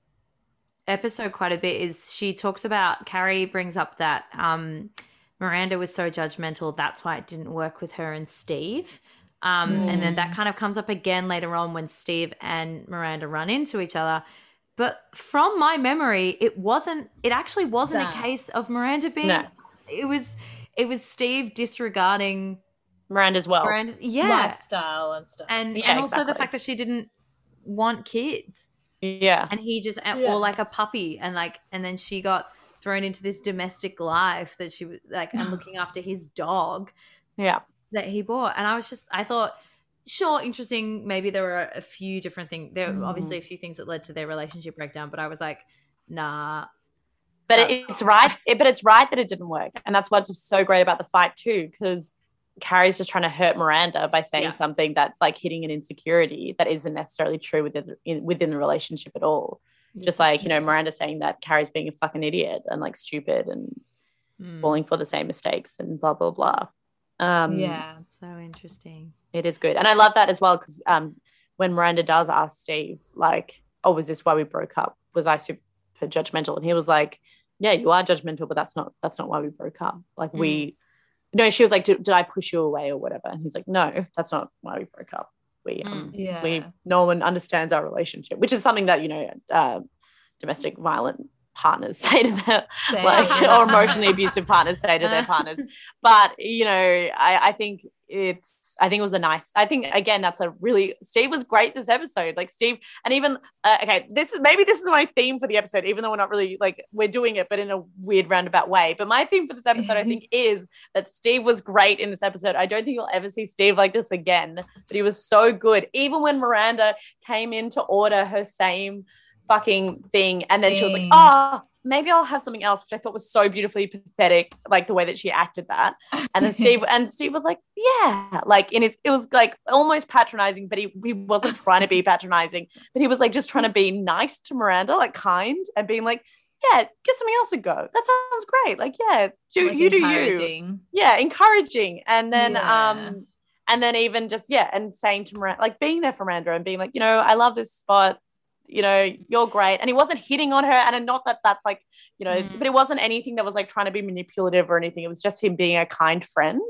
S2: episode quite a bit, is she talks about Carrie brings up that um, Miranda was so judgmental. That's why it didn't work with her and Steve. Um, And then that kind of comes up again later on when Steve and Miranda run into each other. But from my memory, it wasn't. It actually wasn't
S3: That.
S2: a case of Miranda being.
S1: No.
S2: It was. It was Steve disregarding
S1: Miranda's well.
S2: Miranda. Yeah,
S3: Lifestyle and stuff.
S2: and
S1: Yeah,
S2: and also the fact that she didn't want kids
S1: Yeah.
S2: and he just
S3: Yeah.
S2: or like a puppy and like and then she got thrown into this domestic life that she was like and looking after his dog
S1: Yeah.
S2: That he bought and i was just i thought sure interesting maybe there were a few different things there were obviously a few things that led to their relationship breakdown but i was like nah
S1: But it, it's right. It, but it's right that it didn't work, and that's what's so great about the fight too, because Carrie's just trying to hurt Miranda by saying
S2: Yeah.
S1: something that like hitting an insecurity that isn't necessarily true within the, in, within the relationship at all. Just like you know, Miranda saying that Carrie's being a fucking idiot and like stupid and
S2: Mm,
S1: falling for the same mistakes and blah blah blah. Um,
S3: yeah.
S2: so interesting
S1: it is good, and I love that as well because um, when Miranda does ask Steve, like, "Oh, was this why we broke up? Was I super judgmental?" and he was like, "Yeah, you are judgmental, but that's not that's not why we broke up. Like we." No, she was like, did, did I push you away or whatever? And he's like, no, that's not why we broke up. We, um,
S3: Yeah.
S1: we, no one understands our relationship, which is something that, you know, uh, domestic violent partners say to their,
S3: Same.
S1: like or emotionally abusive partners say to their partners. But you know I, I think it's i think it was a nice i think again that's a really steve was great this episode. Like steve and even uh, okay this is maybe this is my theme for the episode even though we're not really like we're doing it but in a weird roundabout way. But my theme for this episode i think is that steve was great in this episode. I don't think you'll ever see steve like this again but he was so good. Even when miranda came in to order her same fucking thing and then she was like oh maybe I'll have something else, which I thought was so beautifully pathetic, like the way that she acted that. And then Steve and Steve was like, yeah, like in his, it was like almost patronizing, but he he wasn't trying to be patronizing, but he was like just trying to be nice to Miranda, like kind, and being like, yeah, give something else a go. That sounds great. Like, yeah, do
S3: Like
S1: you do you. Yeah, encouraging, and then
S3: Yeah.
S1: um, and then even just yeah, and saying to Miranda, like being there for Miranda and being like, you know, I love this spot. You know, you're great. And he wasn't hitting on her. And not that that's like, you know,
S3: Mm.
S1: but it wasn't anything that was like trying to be manipulative or anything. It was just him being a kind friend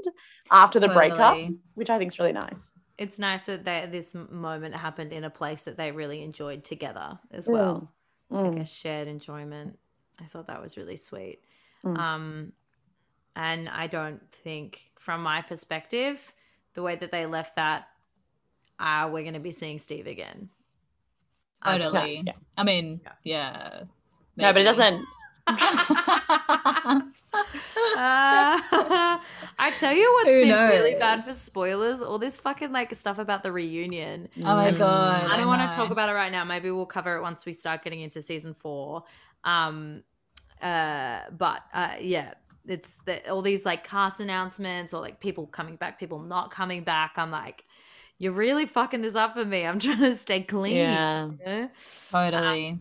S1: after the breakup, which I think is really nice.
S2: It's nice that they, this moment happened in a place that they really enjoyed together as well.
S1: Mm.
S2: Like a shared enjoyment. I thought that was really sweet.
S1: Mm.
S2: Um, and I don't think, from my perspective, the way that they left that, uh, we're going to be seeing Steve again. I don't-
S3: Totally.
S1: Yeah.
S3: I mean,
S2: Yeah.
S3: yeah.
S1: No, but it doesn't.
S2: Uh, I tell you what's
S3: Who
S2: been really bad for spoilers. All this fucking like stuff about the reunion.
S3: Oh my
S1: Mm.
S3: god.
S2: I don't want to talk about it right now. Maybe we'll cover it once we start getting into season four. Um, uh, but uh, yeah, it's the, all these like cast announcements or like people coming back, people not coming back. I'm like, you're really fucking this up for me. I'm trying to stay clean.
S1: Yeah.
S2: you know?
S3: Totally.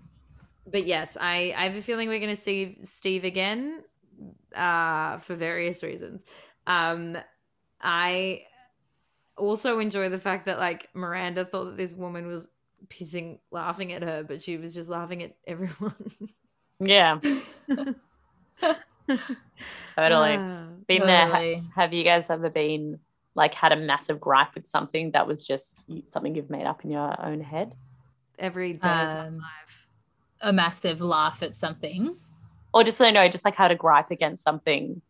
S2: But yes, I, I have a feeling we're going to see Steve again uh, for various reasons. Um, I also enjoy the fact that like Miranda thought that this woman was pissing, laughing at her, but she was just laughing at everyone.
S1: Yeah. totally.
S2: Ah.
S1: Been there. Have you guys ever been like had a massive gripe with something that was just something you've made up in your own head?
S2: Every day of my
S3: Um,
S2: life.
S3: A massive laugh at something.
S1: Or just so no, just like had a gripe against something.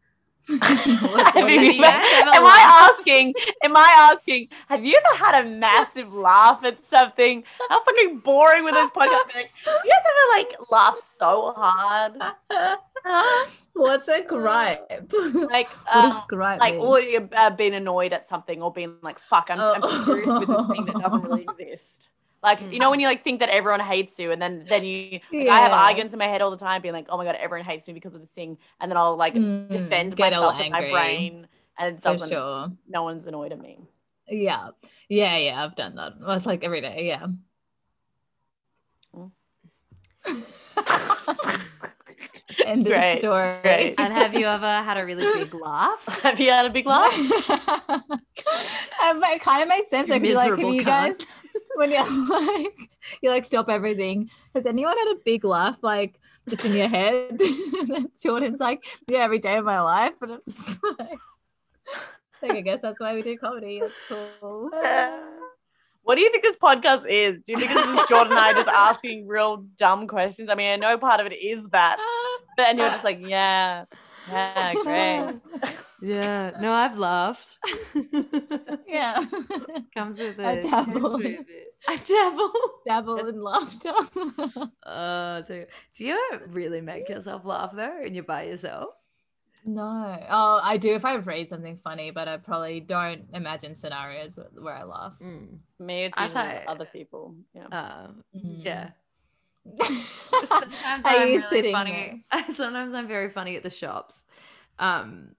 S3: What- what
S1: you
S3: do
S2: you
S1: been-
S2: guys ever
S1: am? I asking? Am I asking? Have you ever had a massive laugh at something? How fucking boring with this podcast? Like, you guys ever like laugh so hard? Huh?
S3: What's a gripe?
S1: Like, um,
S3: gripe?
S1: like,
S3: mean?
S1: or you've uh, been annoyed at something, or being like, "Fuck, I'm, I'm
S3: Oh.
S1: furious with this thing that doesn't really exist." Like, you know, when you like think that everyone hates you, and then then you, like, I have
S3: Yeah.
S1: arguments in my head all the time, being like, "Oh my god, everyone hates me because of this thing," and then I'll like
S3: Mm,
S1: defend
S3: get
S1: myself with my brain, and it doesn't.
S3: sure.
S1: No one's annoyed at me.
S3: Yeah. Yeah, yeah, I've done that. Well, it's like every day, yeah. End of
S1: Great,
S3: story.
S1: great.
S2: And have you ever had a really big laugh?
S1: Have you had a big laugh?
S3: um, it kind of made sense.
S2: You
S3: Like, be like, have you
S2: cunt.
S3: guys, when you're like, you like stop everything. Has anyone had a big laugh, like just in your head? and then Jordan's like, yeah, every day of my life. but it's like, it's like, I guess that's why we do comedy. That's cool.
S1: what do you think this podcast is? Do you think this is Jordan and I just asking real dumb questions? I mean, I know part of it is that, but and you're just like, yeah, yeah, great.
S2: Yeah. No, I've laughed.
S3: yeah.
S2: Comes with
S3: I
S2: a
S3: dabble.
S2: territory of it. I dabble.
S3: Dabble in laughter.
S2: Uh, do, do you ever really make yourself laugh though, and you're by yourself?
S3: no. Oh, I do if I read something funny, but I probably don't imagine scenarios where, where I laugh.
S2: Mm.
S1: Me, it's
S2: I
S1: usually
S2: say-
S1: other people. Yeah.
S2: Uh,
S3: Mm.
S2: yeah. Sometimes I'm really funny. Sometimes I'm very funny at the shops. Um,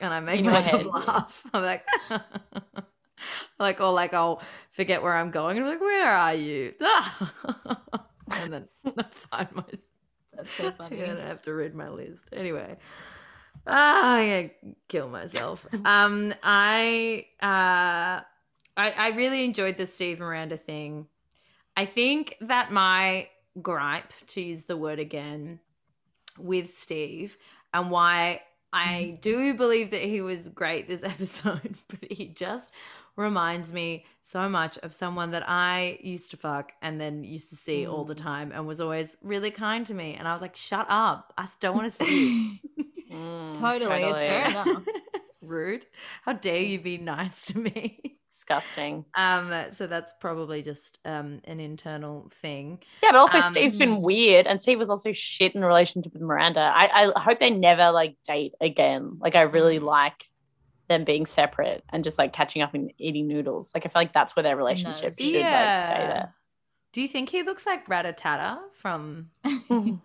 S2: and I make myself laugh. I'm like, like, or like I'll forget where I'm going and I'm like, where are you? and then I find myself.
S3: That's so funny.
S2: I'm have to read my list anyway. Ah, I'm gonna kill myself. um, I uh, I I really enjoyed the Steve Miranda thing. I think that my gripe, to use the word again, with Steve, and why I do believe that he was great this episode, but he just reminds me so much of someone that I used to fuck and then used to see all the
S1: Mm.
S2: time and was always really kind to me. And I was like, shut up. I just don't want to see you.
S1: Mm,
S3: totally, it's fair enough.
S2: Rude. How dare you be nice to me?
S1: Disgusting.
S2: Um, so that's probably just um an internal thing.
S1: Yeah, but also
S2: Um,
S1: Steve's been weird, and Steve was also shit in a relationship with Miranda. I, I hope they never like date again. Like, I really
S2: Mm.
S1: like them being separate and just like catching up and eating noodles. Like, I feel like that's where their relationship should like stay
S2: Yeah. Do you think he looks like Ratatata from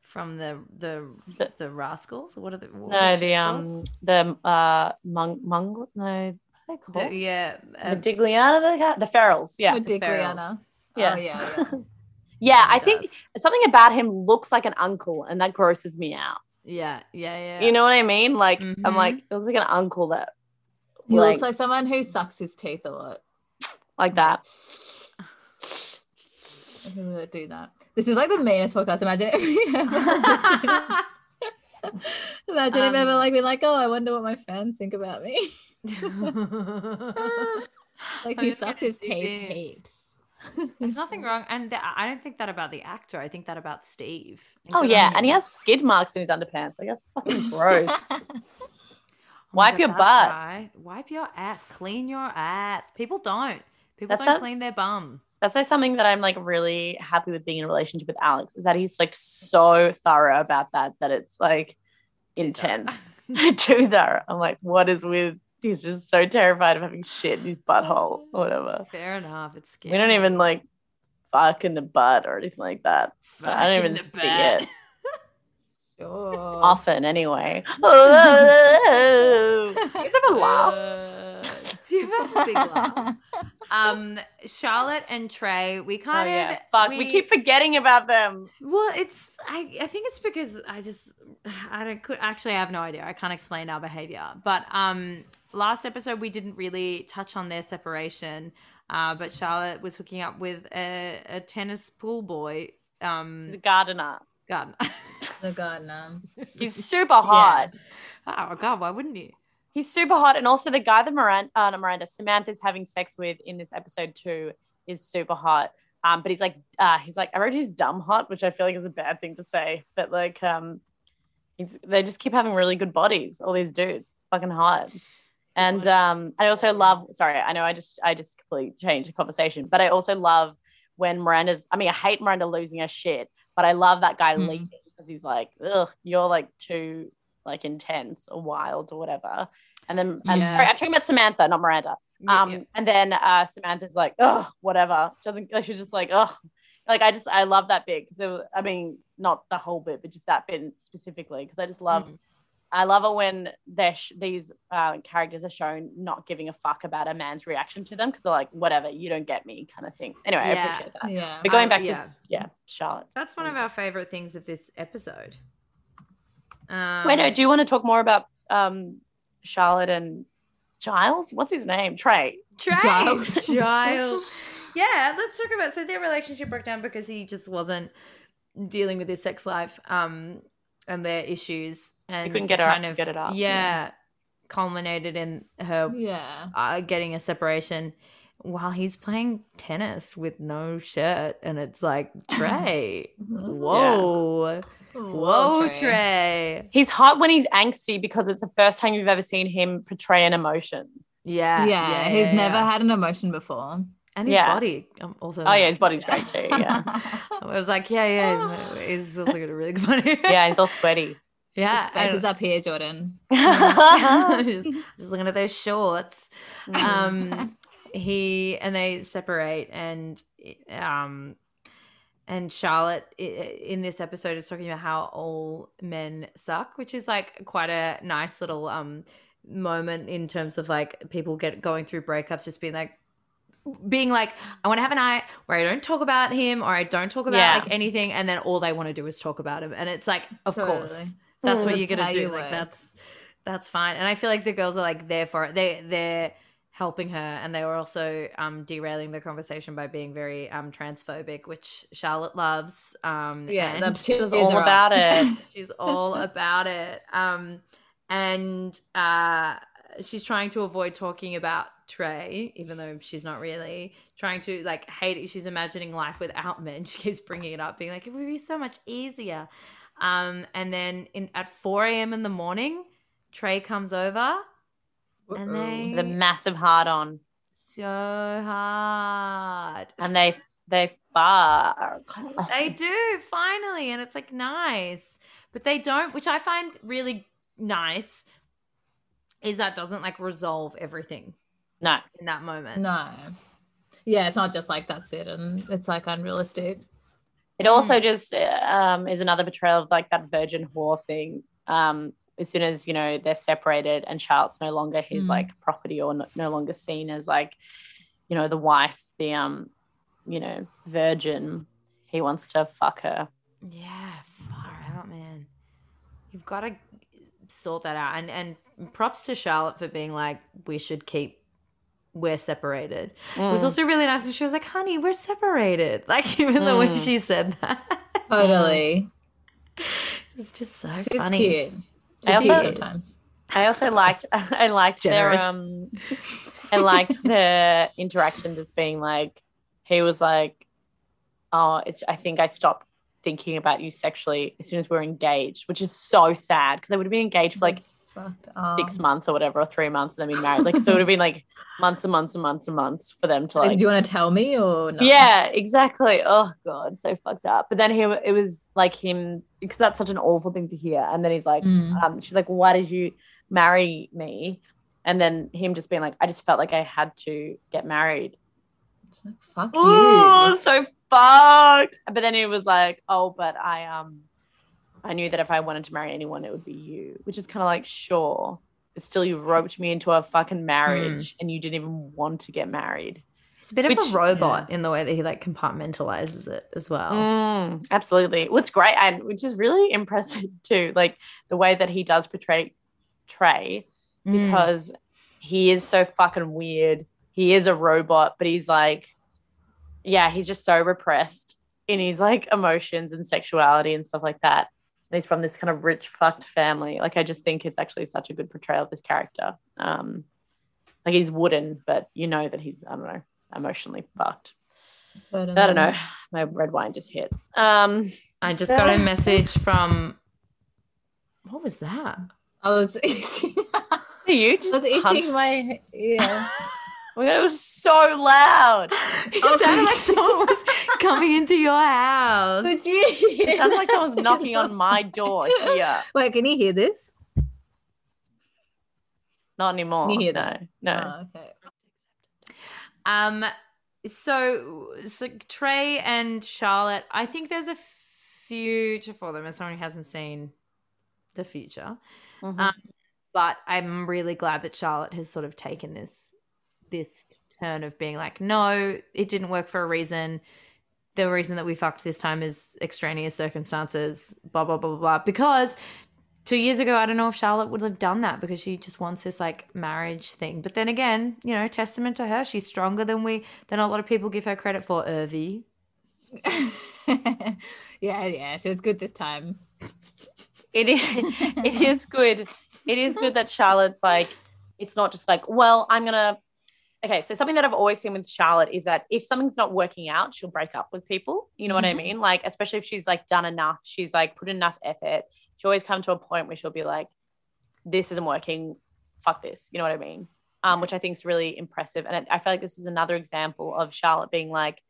S2: from the the
S1: The-
S2: the Rascals? What are the what
S1: no, the
S2: called?
S1: um, the uh, mung, mung, no, they called?
S2: The- yeah, uh,
S1: Modigliana, the cat, the Ferals. Yeah,
S3: With Dick
S2: Ferals.
S3: Rihanna.
S1: yeah,
S3: Oh, yeah, yeah.
S1: yeah. I
S2: He
S1: think
S2: does.
S1: something about him looks like an uncle, and that grosses me out.
S2: yeah, yeah, yeah.
S1: You know what I mean? Like, I'm
S2: Mhm.
S1: like, it looks like an uncle that,
S3: He
S1: like,
S3: looks like someone who sucks his teeth a lot.
S1: like that.
S3: People that do that. This is like the meanest podcast. Imagine if we ever Imagine if ever
S2: Um,
S3: like be like, oh, I wonder what my fans think about me. like he sucks his
S2: in.
S3: heaps.
S2: There's nothing wrong, and th- I don't think that about the actor. I think that about Steve.
S1: Oh yeah, and he has skid marks in his underpants. Like that's fucking gross.
S2: Oh
S1: Wipe your butt.
S2: Wipe your ass. Clean your ass. People don't. People don't clean their bum.
S1: That's like something that I'm like really happy with being in a relationship with Alex is that he's like so thorough about that that it's like intense. Too thorough. I'm like, what is with? He's just so terrified of having shit in his butthole or whatever.
S2: Fair enough. It's scary.
S1: We don't even like fuck in the butt or anything like that.
S2: Fuck
S1: I don't even see
S2: butt.
S1: it
S3: Sure.
S1: often anyway. Oh, you guys ever laugh?
S2: Do you have a big laugh? Um, Charlotte and Trey, we
S1: Oh
S2: kind of
S1: yeah, fuck. We... keep forgetting about them.
S2: Well, it's I, I think it's because I just I don't could actually I have no idea. I can't explain our behavior. But um last episode we didn't really touch on their separation. Uh, but Charlotte was hooking up with a, a tennis pool boy. Um
S1: a gardener.
S2: God.
S3: the gardener.
S1: He's super hot.
S2: oh god, why wouldn't you?
S1: He's super hot, and also the guy that Miranda, uh, not Miranda, Samantha's having sex with in this episode too is super hot. Um, but he's like, uh, he's like, I wrote he's dumb hot, which I feel like is a bad thing to say, but like, um, he's they just keep having really good bodies. All these dudes, fucking hot. And um, I also love. Sorry, I know I just I just completely changed the conversation, but I also love when Miranda's. I mean, I hate Miranda losing her shit, but I love that guy
S3: Mhm.
S1: leaving because he's like, ugh, you're like too like intense or wild or whatever. And then and
S2: Yeah.
S1: sorry, I'm talking about Samantha, not Miranda. Um,
S2: yeah.
S1: and then uh, Samantha's like, oh, whatever. She doesn't. Like, she's just like, oh, like I just I love that bit because I mean, not the whole bit, but just that bit specifically because I just love.
S2: Mm.
S1: I love it when sh- these uh, characters are shown not giving a fuck about a man's reaction to them because they're like, whatever, you don't get me, kind of thing. Anyway, I
S2: Yeah.
S1: appreciate that.
S3: Yeah.
S1: But going
S2: Um,
S1: back to
S2: yeah.
S1: yeah, Charlotte.
S2: That's one of our favorite things of this episode. Um,
S1: Wait, no, do you want to talk more about um, Charlotte and Giles? What's his name? Trey.
S2: Trey.
S3: Giles.
S2: Giles. Yeah, let's talk about so their relationship broke down because he just wasn't dealing with his sex life um and their issues and
S1: couldn't get her
S2: kind
S1: up-
S2: of
S1: get it up,
S2: Yeah,
S1: yeah.
S2: culminated in her
S3: Yeah.
S2: uh, getting a separation while he's playing tennis with no shirt and it's like Trey. Whoa. Whoa, Trey.
S1: He's hot when he's angsty because it's the first time you've ever seen him portray an emotion.
S2: Yeah.
S3: Yeah, he's
S2: yeah,
S3: never
S2: yeah.
S3: had an emotion before.
S2: And his
S1: Yeah.
S2: body um, also
S1: Oh yeah, his body's great too. Yeah,
S2: I was like, yeah, yeah, he's, he's also got a really good body.
S1: yeah, he's all sweaty.
S2: yeah.
S3: His face
S2: and-
S3: is up here, Jordan.
S2: just, just looking at those shorts.
S1: Mm.
S2: Um, he and they separate, and um, and Charlotte in this episode is talking about how all men suck, which is like quite a nice little um moment in terms of like people get going through breakups, just being like. Being like, I want to have a night where I don't talk about him or I don't talk about
S1: Yeah.
S2: like anything, and then all they want to do is talk about him, and it's like, of
S3: Totally.
S2: course, that's what
S3: That's
S2: you're gonna do.
S3: you
S2: Like
S3: work.
S2: that's that's fine. And I feel like the girls are like there for it. They they're helping her, and they were also um derailing the conversation by being very um transphobic, which Charlotte loves. Um,
S3: Yeah,
S2: and
S3: that's
S1: She all about it.
S2: she's all about it. Um, and uh, she's trying to avoid talking about Trey, even though she's not really trying to like hate it. She's imagining life without men. She keeps bringing it up, being like, it would be so much easier. Um, and then in at 4 a.m. in the morning, Trey comes over and they
S1: The massive hard on,
S2: so hard.
S1: and they they fuck.
S2: They do finally, and it's like nice, but they don't, which I find really nice. Is that doesn't like resolve everything
S1: No,
S2: in that moment.
S3: No. Yeah, it's not just like that's it, and it's like unrealistic.
S1: It also just um, is another portrayal of like that virgin whore thing. Um, as soon as you know they're separated and Charlotte's no longer his
S3: Mm.
S1: like property or no, no longer seen as like, you know, the wife, the um, you know, virgin. He wants to fuck her.
S2: Yeah, far out, man. You've got to sort that out, and and props to Charlotte for being like, we should keep we're separated. It
S1: Mm.
S2: was also really nice when she was like, honey, we're separated. Like, even the way
S1: Mm.
S2: she said that.
S3: Totally.
S2: It's just so
S3: She's
S2: funny.
S3: cute.
S1: I
S3: She's cute
S1: also-
S3: sometimes.
S1: I also liked I liked
S2: Generous.
S1: their um I liked their interaction just being like he was like, Oh, it's I think I stopped thinking about you sexually as soon as we are engaged, which is so sad because I would have been engaged for like
S3: Fucked
S1: six months or whatever, or three months and then been married. Like so it would have been like months and months and months and months for them to
S3: Like,
S1: like
S3: do you want to tell me or not?
S1: Yeah, exactly. Oh god, so fucked up. But then he it was like him because that's such an awful thing to hear. And then he's like,
S3: Mm.
S1: um, she's like, why did you marry me? And then him just being like, I just felt like I had to get married.
S3: It's like, fuck
S1: Oh,
S3: you.
S1: so fucked. But then he was like, oh, but I um, I knew that if I wanted to marry anyone, it would be you. Which is kind of like, sure, but still, you roped me into a fucking marriage, and you didn't even want to get married.
S2: He's a bit of a robot in the way that he like compartmentalizes it as well.
S1: Mm, absolutely. What's great and which is really impressive too, like the way that he does portray Trey
S2: Mm.
S1: because he is so fucking weird. He is a robot, but he's like, yeah, he's just so repressed in his like emotions and sexuality and stuff like that. And he's from this kind of rich fucked family. Like I just think it's actually such a good portrayal of this character. Um, like he's wooden, but you know that he's I don't know emotionally fucked.
S3: But,
S1: I don't
S3: um,
S1: know. My red wine just hit. Um,
S2: I just got a message from. What was that?
S3: I was itching.
S1: are you
S3: I
S1: just
S3: was itching
S1: punched-
S3: my ear.
S1: Oh my God, it was so loud.
S2: It
S3: Oh,
S2: sounded like someone was coming into your house.
S3: Could you
S1: It sounded like someone's knocking on my door here.
S3: Wait, can you hear this?
S1: Not anymore.
S3: Can you hear
S1: no,
S3: that?
S1: no.
S3: Oh, okay.
S2: Um, so so Trey and Charlotte, I think there's a future for them as someone who hasn't seen the future.
S1: Mhm.
S2: Um, But I'm really glad that Charlotte has sort of taken this this turn of being like, no, it didn't work for a reason. The reason that we fucked this time is extraneous circumstances, blah blah blah blah blah. Because two years ago, I don't know if Charlotte would have done that because she just wants this like marriage thing. But then again, you know, testament to her, she's stronger than we than a lot of people give her credit for. Urvi.
S3: yeah, yeah, she was good this time.
S1: It is. It is good. It is good that Charlotte's like. It's not just like, well, I'm gonna. Okay, so something that I've always seen with Charlotte is that if something's not working out, she'll break up with people. You know what I
S3: Mhm.
S1: mean? Like, especially if she's like done enough, she's like put enough effort. She always come to a point where she'll be like, "This isn't working. Fuck this." You know what I mean? Um, which I think is really impressive, and I I feel like this is another example of Charlotte being like,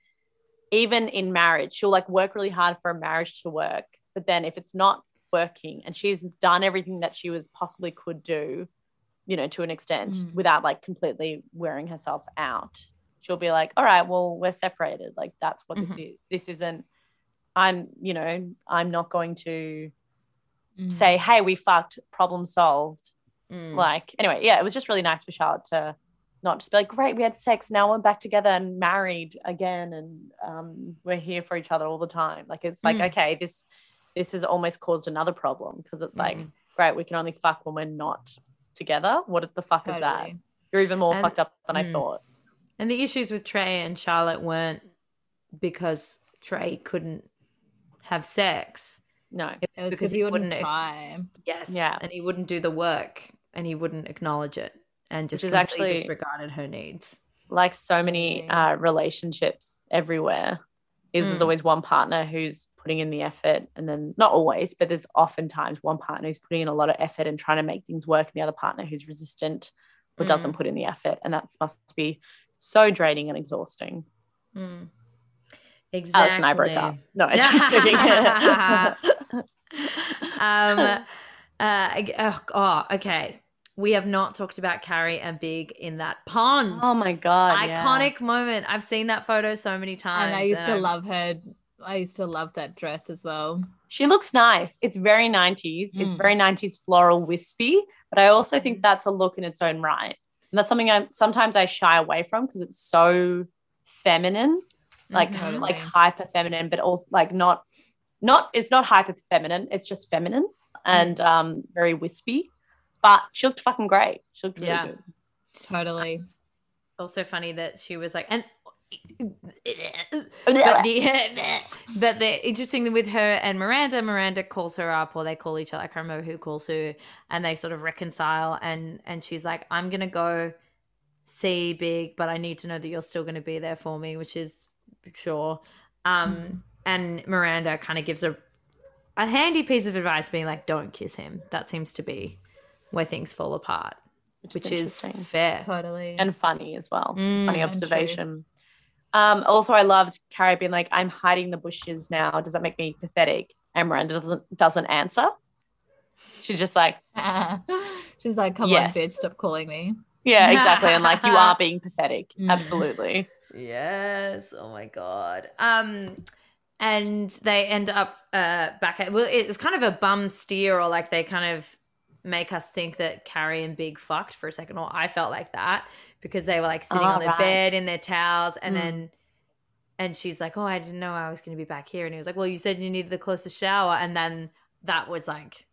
S1: even in marriage, she'll like work really hard for a marriage to work, but then if it's not working and she's done everything that she was possibly could do, you know, to an extent
S3: Mm.
S1: without like completely wearing herself out, she'll be like, all right, well, we're separated. Like that's what this is. This isn't, I'm, you know, I'm not going to
S3: Mm.
S1: say, hey, we fucked, problem solved.
S2: Mm.
S1: Like, anyway, yeah, it was just really nice for Charlotte to not just be like, great, we had sex, now we're back together and married again, and um, we're here for each other all the time. Like, it's like,
S2: Mm.
S1: okay, this this has almost caused another problem because it's like,
S2: Mm.
S1: great, we can only fuck when we're not together. What the fuck is that? You're even more
S2: And-
S1: fucked up than I
S2: mm.
S1: thought.
S2: And the issues with Trey and Charlotte weren't because Trey couldn't have sex.
S1: No,
S3: It was
S2: because
S3: because
S2: he
S3: he wouldn't
S2: wouldn't-
S3: try.
S2: Yes.
S1: Yeah.
S2: And he wouldn't do the work and he wouldn't acknowledge it and just
S1: is
S2: completely
S1: actually-
S2: disregarded her needs.
S1: like so many uh, relationships everywhere is there's
S2: Mm.
S1: always one partner who's putting in the effort and then not always but there's oftentimes one partner who's putting in a lot of effort and trying to make things work and the other partner who's resistant or doesn't put in the effort and that must be so draining and exhausting
S2: Mm. Exactly.
S1: alex and i broke up no it's just kidding.
S2: um, uh, oh, oh, okay. We have not talked about Carrie and Big in that pond.
S1: oh my god yeah.
S2: Iconic moment. I've seen that photo so many times.
S3: And I used to
S2: I've-
S3: love her. I used to love that dress as well.
S1: she looks nice it's very 90s it's
S3: Mm.
S1: very 90s floral wispy but i also think
S3: Mm.
S1: that's a look in its own right and that's something i sometimes i shy away from because it's so feminine like
S2: Mhm.
S3: Totally.
S1: like hyper feminine but also like not not it's not hyper feminine it's just feminine and um very wispy but she looked fucking great she looked really
S2: Yeah.
S1: good
S3: Totally.
S2: also funny that she was like, and but the, but the interesting thing with her and Miranda, Miranda calls her up, or they call each other. I can't remember who calls who, and they sort of reconcile. And and she's like, "I'm gonna go see Big, but I need to know that you're still gonna be there for me," which is sure. Um, mm. and Miranda kind of gives a a handy piece of advice, being like, "Don't kiss him." That seems to be where things fall apart, which, which is, fair,
S3: totally,
S1: and funny as well. Mm, funny observation. Um, also, I loved Carrie being like, "I'm hiding the bushes now. Does that make me pathetic?" And Miranda doesn't doesn't answer. She's just like,
S3: she's like, "Come yes. on, bitch, stop calling me."
S1: Yeah, exactly. and like, you are being pathetic. Mm. Absolutely.
S2: Yes. Oh my god. Um, and they end up uh back at well, it's kind of a bum steer, or like they kind of make us think that Carrie and Big fucked for a second, or I felt like that because they were like sitting oh, on their right. bed in their towels and mm. then and she's like, "Oh, I didn't know I was going to be back here." And he was like, "Well, you said you needed the closest shower." And then that was like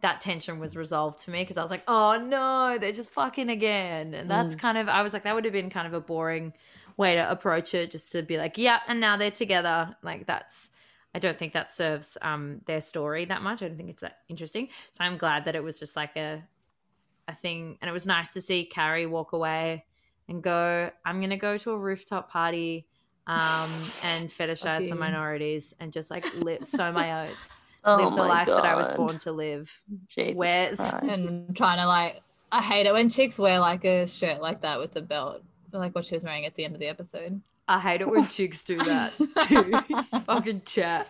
S2: that tension was resolved for me because I was like, "Oh no, they're just fucking again." And that's mm. kind of I was like that would have been kind of a boring way to approach it just to be like, "Yeah, and now they're together." Like that's I don't think that serves um their story that much. I don't think it's that interesting. So I'm glad that it was just like a a thing, and it was nice to see Carrie walk away and go, "I'm gonna go to a rooftop party." Um, and fetishize okay. some minorities and just like live, sow my oats, oh live the life God. that I was born to live. Where's
S3: and trying to like, I hate it when chicks wear like a shirt like that with a belt, like what she was wearing at the end of the episode.
S2: I hate it when chicks do that too. fucking chat.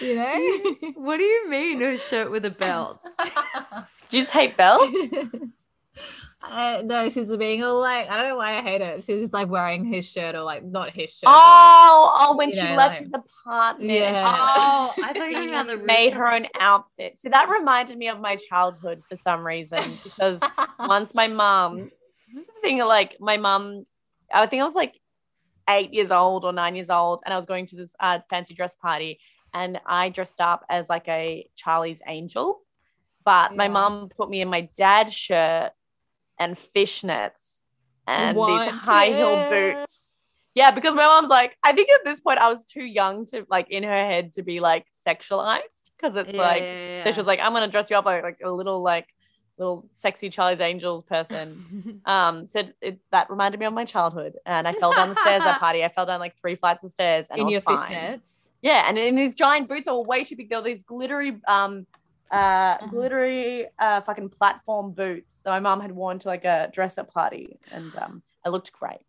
S3: you know?
S2: What do you mean a shirt with a belt?
S1: do you just hate belts?
S3: Uh, no, she's being all like, I don't know why I hate it. She was like wearing his shirt or like not his shirt.
S1: Oh, like, oh, when she know, left like, his apartment.
S3: Yeah.
S2: Oh, I thought you meant the
S1: made her own outfit. So that reminded me of my childhood for some reason because once my mom, this is the thing, like my mom, I think I was like eight years old or nine years old, and I was going to this uh, fancy dress party, and I dressed up as like a Charlie's Angel. But yeah. my mom put me in my dad's shirt and fishnets and what? these high heel boots. Yeah, because my mom's like, I think at this point I was too young to like in her head to be like sexualized because it's yeah, like yeah, yeah. so she was like, I'm gonna dress you up like, like a little like little sexy Charlie's Angels person. um, so it, that reminded me of my childhood, and I fell down the stairs at party. I fell down like three flights of stairs. And
S3: in your
S1: fine.
S3: fishnets,
S1: yeah, and in these giant boots that were way too big. There were these glittery um uh, uh-huh. glittery uh, fucking platform boots that my mom had worn to like a dress up party, and um, I looked great.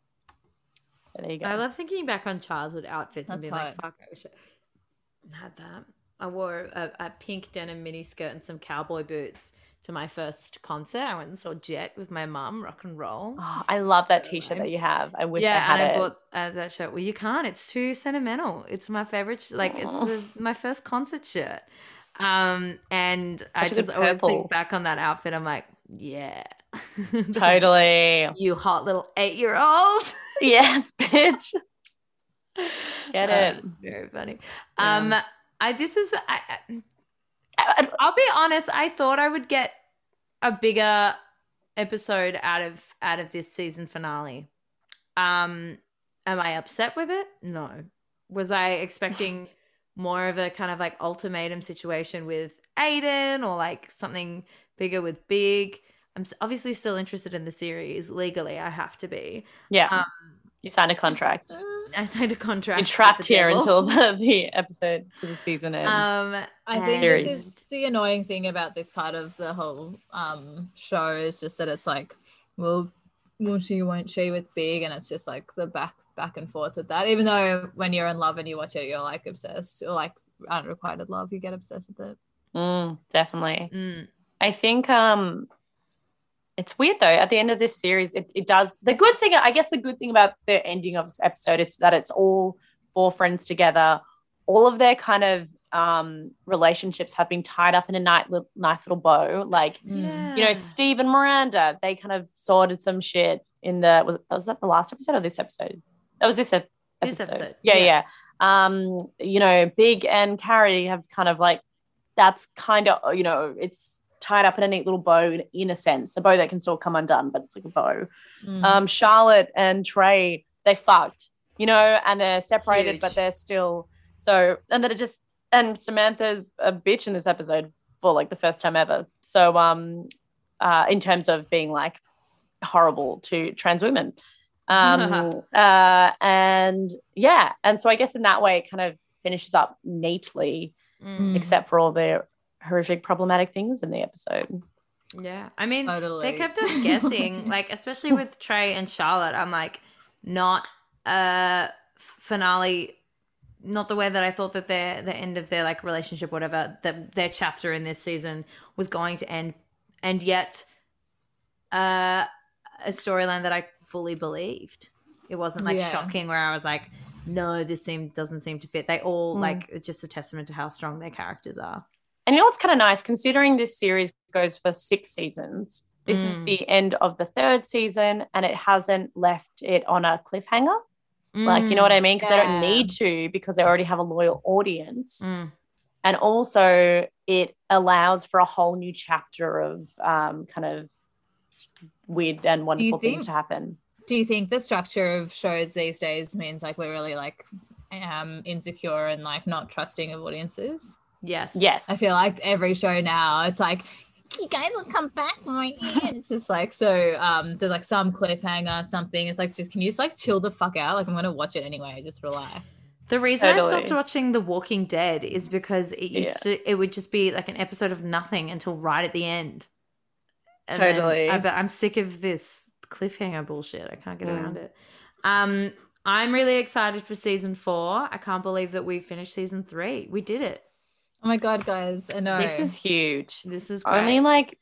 S1: So there you go.
S2: I love thinking back on childhood outfits That's and being hot. like, "Fuck, I wish I had that." I wore a, a pink denim mini skirt and some cowboy boots to my first concert. I went and saw Jet with my mum, rock and roll.
S1: Oh, I love that T-shirt that you have. I wish yeah, I had
S2: and I
S1: it.
S2: bought uh, that shirt. Well, you can't. It's too sentimental. It's my favorite. Like it's a, my first concert shirt. Um, and Such I just always think back on that outfit. I'm like, yeah,
S1: totally.
S2: you hot little eight year old.
S1: yes, bitch. Get it.
S2: Uh, very funny. Yeah. Um, I this is I, I, I'll be honest. I thought I would get a bigger episode out of out of this season finale. Um, am I upset with it? No. Was I expecting more of a kind of like ultimatum situation with Aidan or like something bigger with Big. I'm obviously still interested in the series legally. I have to be.
S1: Yeah. Um, you signed a contract.
S2: I signed a contract.
S1: You're trapped here until the, the episode to the season ends.
S2: Um,
S3: I think series. this is the annoying thing about this part of the whole um show is just that it's like, well, will she, won't she with Big, and it's just like the back back and forth with that. Even though when you're in love and you watch it, you're like obsessed or like unrequited love, you get obsessed with it.
S1: Mm, definitely.
S2: Mm.
S1: I think um it's weird though. At the end of this series, it, it does the good thing, I guess the good thing about the ending of this episode is that it's all four friends together. All of their kind of um relationships have been tied up in a nice, nice little bow. Like, yeah. you know, Steve and Miranda, they kind of sorted some shit in the was, was that the last episode or this episode? That was this episode.
S2: This episode.
S1: Yeah, yeah, yeah. Um, you know, Big and Carrie have kind of like that's kind of you know, it's tied up in a neat little bow in, a sense, a bow that can still come undone, but it's like a bow.
S3: Mm.
S1: Um, Charlotte and Trey, they fucked, you know, and they're separated,
S2: Huge.
S1: but they're still so. And then it just and Samantha's a bitch in this episode for like the first time ever. So, um, uh, in terms of being like horrible to trans women, um, uh, and yeah, and so I guess in that way, it kind of finishes up neatly,
S2: Mm.
S1: except for all the horrific, problematic things in the episode.
S2: Yeah. I mean,
S3: Totally.
S2: they kept us guessing, like, especially with Trey and Charlotte. I'm like, not a finale, not the way that I thought that their the end of their like relationship, whatever, that their chapter in this season was going to end, and yet, uh, a storyline that I fully believed. It wasn't like
S3: Yeah.
S2: shocking where I was like, no, this seem doesn't seem to fit. They all
S1: Mm.
S2: like it's just a testament to how strong their characters are.
S1: And you know what's kind of nice, considering this series goes for six seasons. This is
S2: Mm.
S1: the end of the third season, and it hasn't left it on a cliffhanger. Like, you know what I mean? Because they don't need to, because they already have a loyal audience.
S2: Mm.
S1: And also, it allows for a whole new chapter of um, kind of weird and wonderful things to happen.
S3: Do you think the structure of shows these days means like we're really like um insecure and like not trusting of audiences?
S2: Yes.
S1: Yes.
S3: I feel like every show now it's like you guys will come back my it's just like so um there's like some cliffhanger something it's like just can you just like chill the fuck out like i'm gonna watch it anyway just relax
S2: The reason I stopped watching The Walking Dead is because it used to it would just be like an episode of nothing until right at the end. then
S1: Totally.
S2: I, but I'm sick of this cliffhanger bullshit. I can't get
S1: Mm.
S2: around it. Um, I'm really excited for season four. I can't believe that we finished season three. We did it.
S3: Oh my god guys i know
S1: This is huge.
S2: This is great.
S1: Only like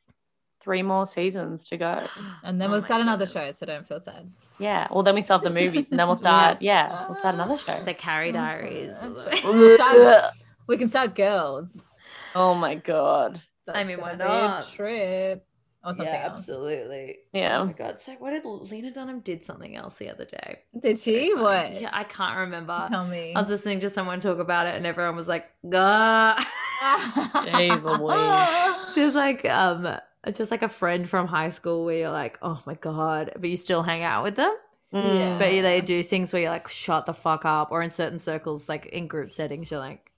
S1: three more seasons to go.
S3: and then
S2: Oh
S3: we'll
S2: my
S3: start another
S2: goodness.
S3: show so don't feel sad
S1: Yeah. Well, then we still have the movies, and then we'll start. Yeah, we'll start another show.
S2: the Carrie Diaries.
S3: We'll start- we can start girls
S1: oh my god.
S2: I mean,
S3: gonna
S2: why
S3: be a
S2: not?
S3: trip or something
S2: yeah,
S3: else
S2: absolutely.
S1: Yeah.
S2: Oh my god! So what did Lena Dunham did something else the other day?
S3: did she
S2: Very funny.
S3: what
S2: Yeah, I can't remember.
S3: tell me
S2: I was listening to someone talk about it, and everyone was like, "Gah."
S1: Jeez Louise.
S2: so it was like, um, just like a friend from high school where you're like, "Oh my god," but you still hang out with them.
S1: Mm.
S3: Yeah.
S2: But they do things where you're like, "Shut the fuck up," or in certain circles, like in group settings, you're like,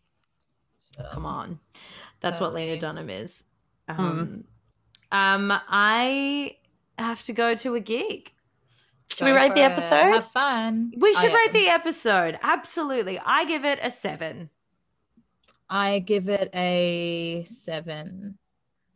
S2: "Come on." That's what Lena Dunham is. Um, um, I have to go to a gig.
S1: Should we
S3: Go
S1: rate the
S3: for it.
S1: episode?
S3: have fun
S2: We should
S3: yeah.
S2: rate the episode. Absolutely. I give it a seven.
S3: i give it a seven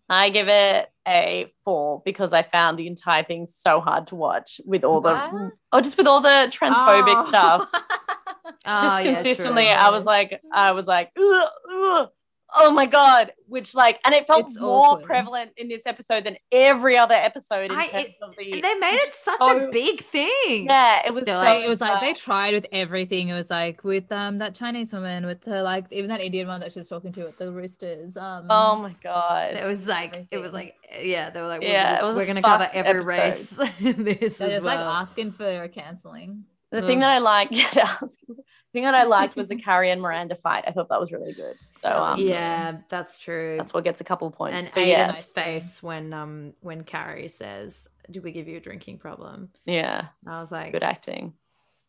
S1: I give it a four because I found the entire thing so hard to watch with all the,
S3: What?
S1: oh, just with all the transphobic
S3: Oh.
S1: stuff.
S2: Oh,
S1: Just
S2: yeah,
S1: consistently,
S2: true.
S1: I was like, I was like, ugh, ugh, oh my god, which like, and it felt
S3: It's
S1: more
S3: awkward.
S1: prevalent in this episode than every other episode in
S2: I-
S1: terms
S2: it-
S1: of the.
S2: They made it such
S1: So-
S2: a big thing.
S1: yeah, it was.
S2: They're
S1: so
S3: like, it was like they tried with everything. It was like with um that Chinese woman, with her like even that Indian one that she was talking to with the roosters. Um,
S1: Oh my god.
S2: It was like it was like yeah, they were like
S1: Yeah,
S2: we're,
S1: it was
S2: we're gonna cover
S1: fucked
S2: every race in this
S3: they're
S2: as
S3: just
S2: well.
S3: like asking for a canceling.
S1: The thing that I liked, yeah, to ask you, the thing that I liked was the Carrie and Miranda fight. I thought that was really good. So um,
S2: yeah, that's true.
S1: that's what gets a couple of points.
S2: and
S1: but
S2: Aidan's
S1: yeah,
S2: face when um when Carrie says, "Do we give you a drinking problem?"
S1: yeah,
S2: I was like,
S1: good acting.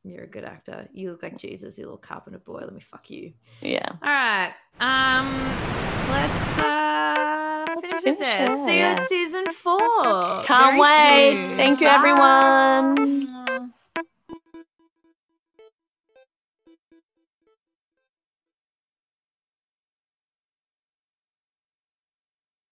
S2: "You're a good actor. You look like Jesus, you little carpenter boy. Let me fuck you."
S1: Yeah,
S2: All right, um, let's uh
S1: Let's
S2: finish it
S1: finish
S2: there.
S1: it,
S2: See you
S1: yeah.
S2: season four.
S1: can't
S2: Very
S1: wait.
S2: soon.
S1: Thank you,
S2: Bye.
S1: everyone.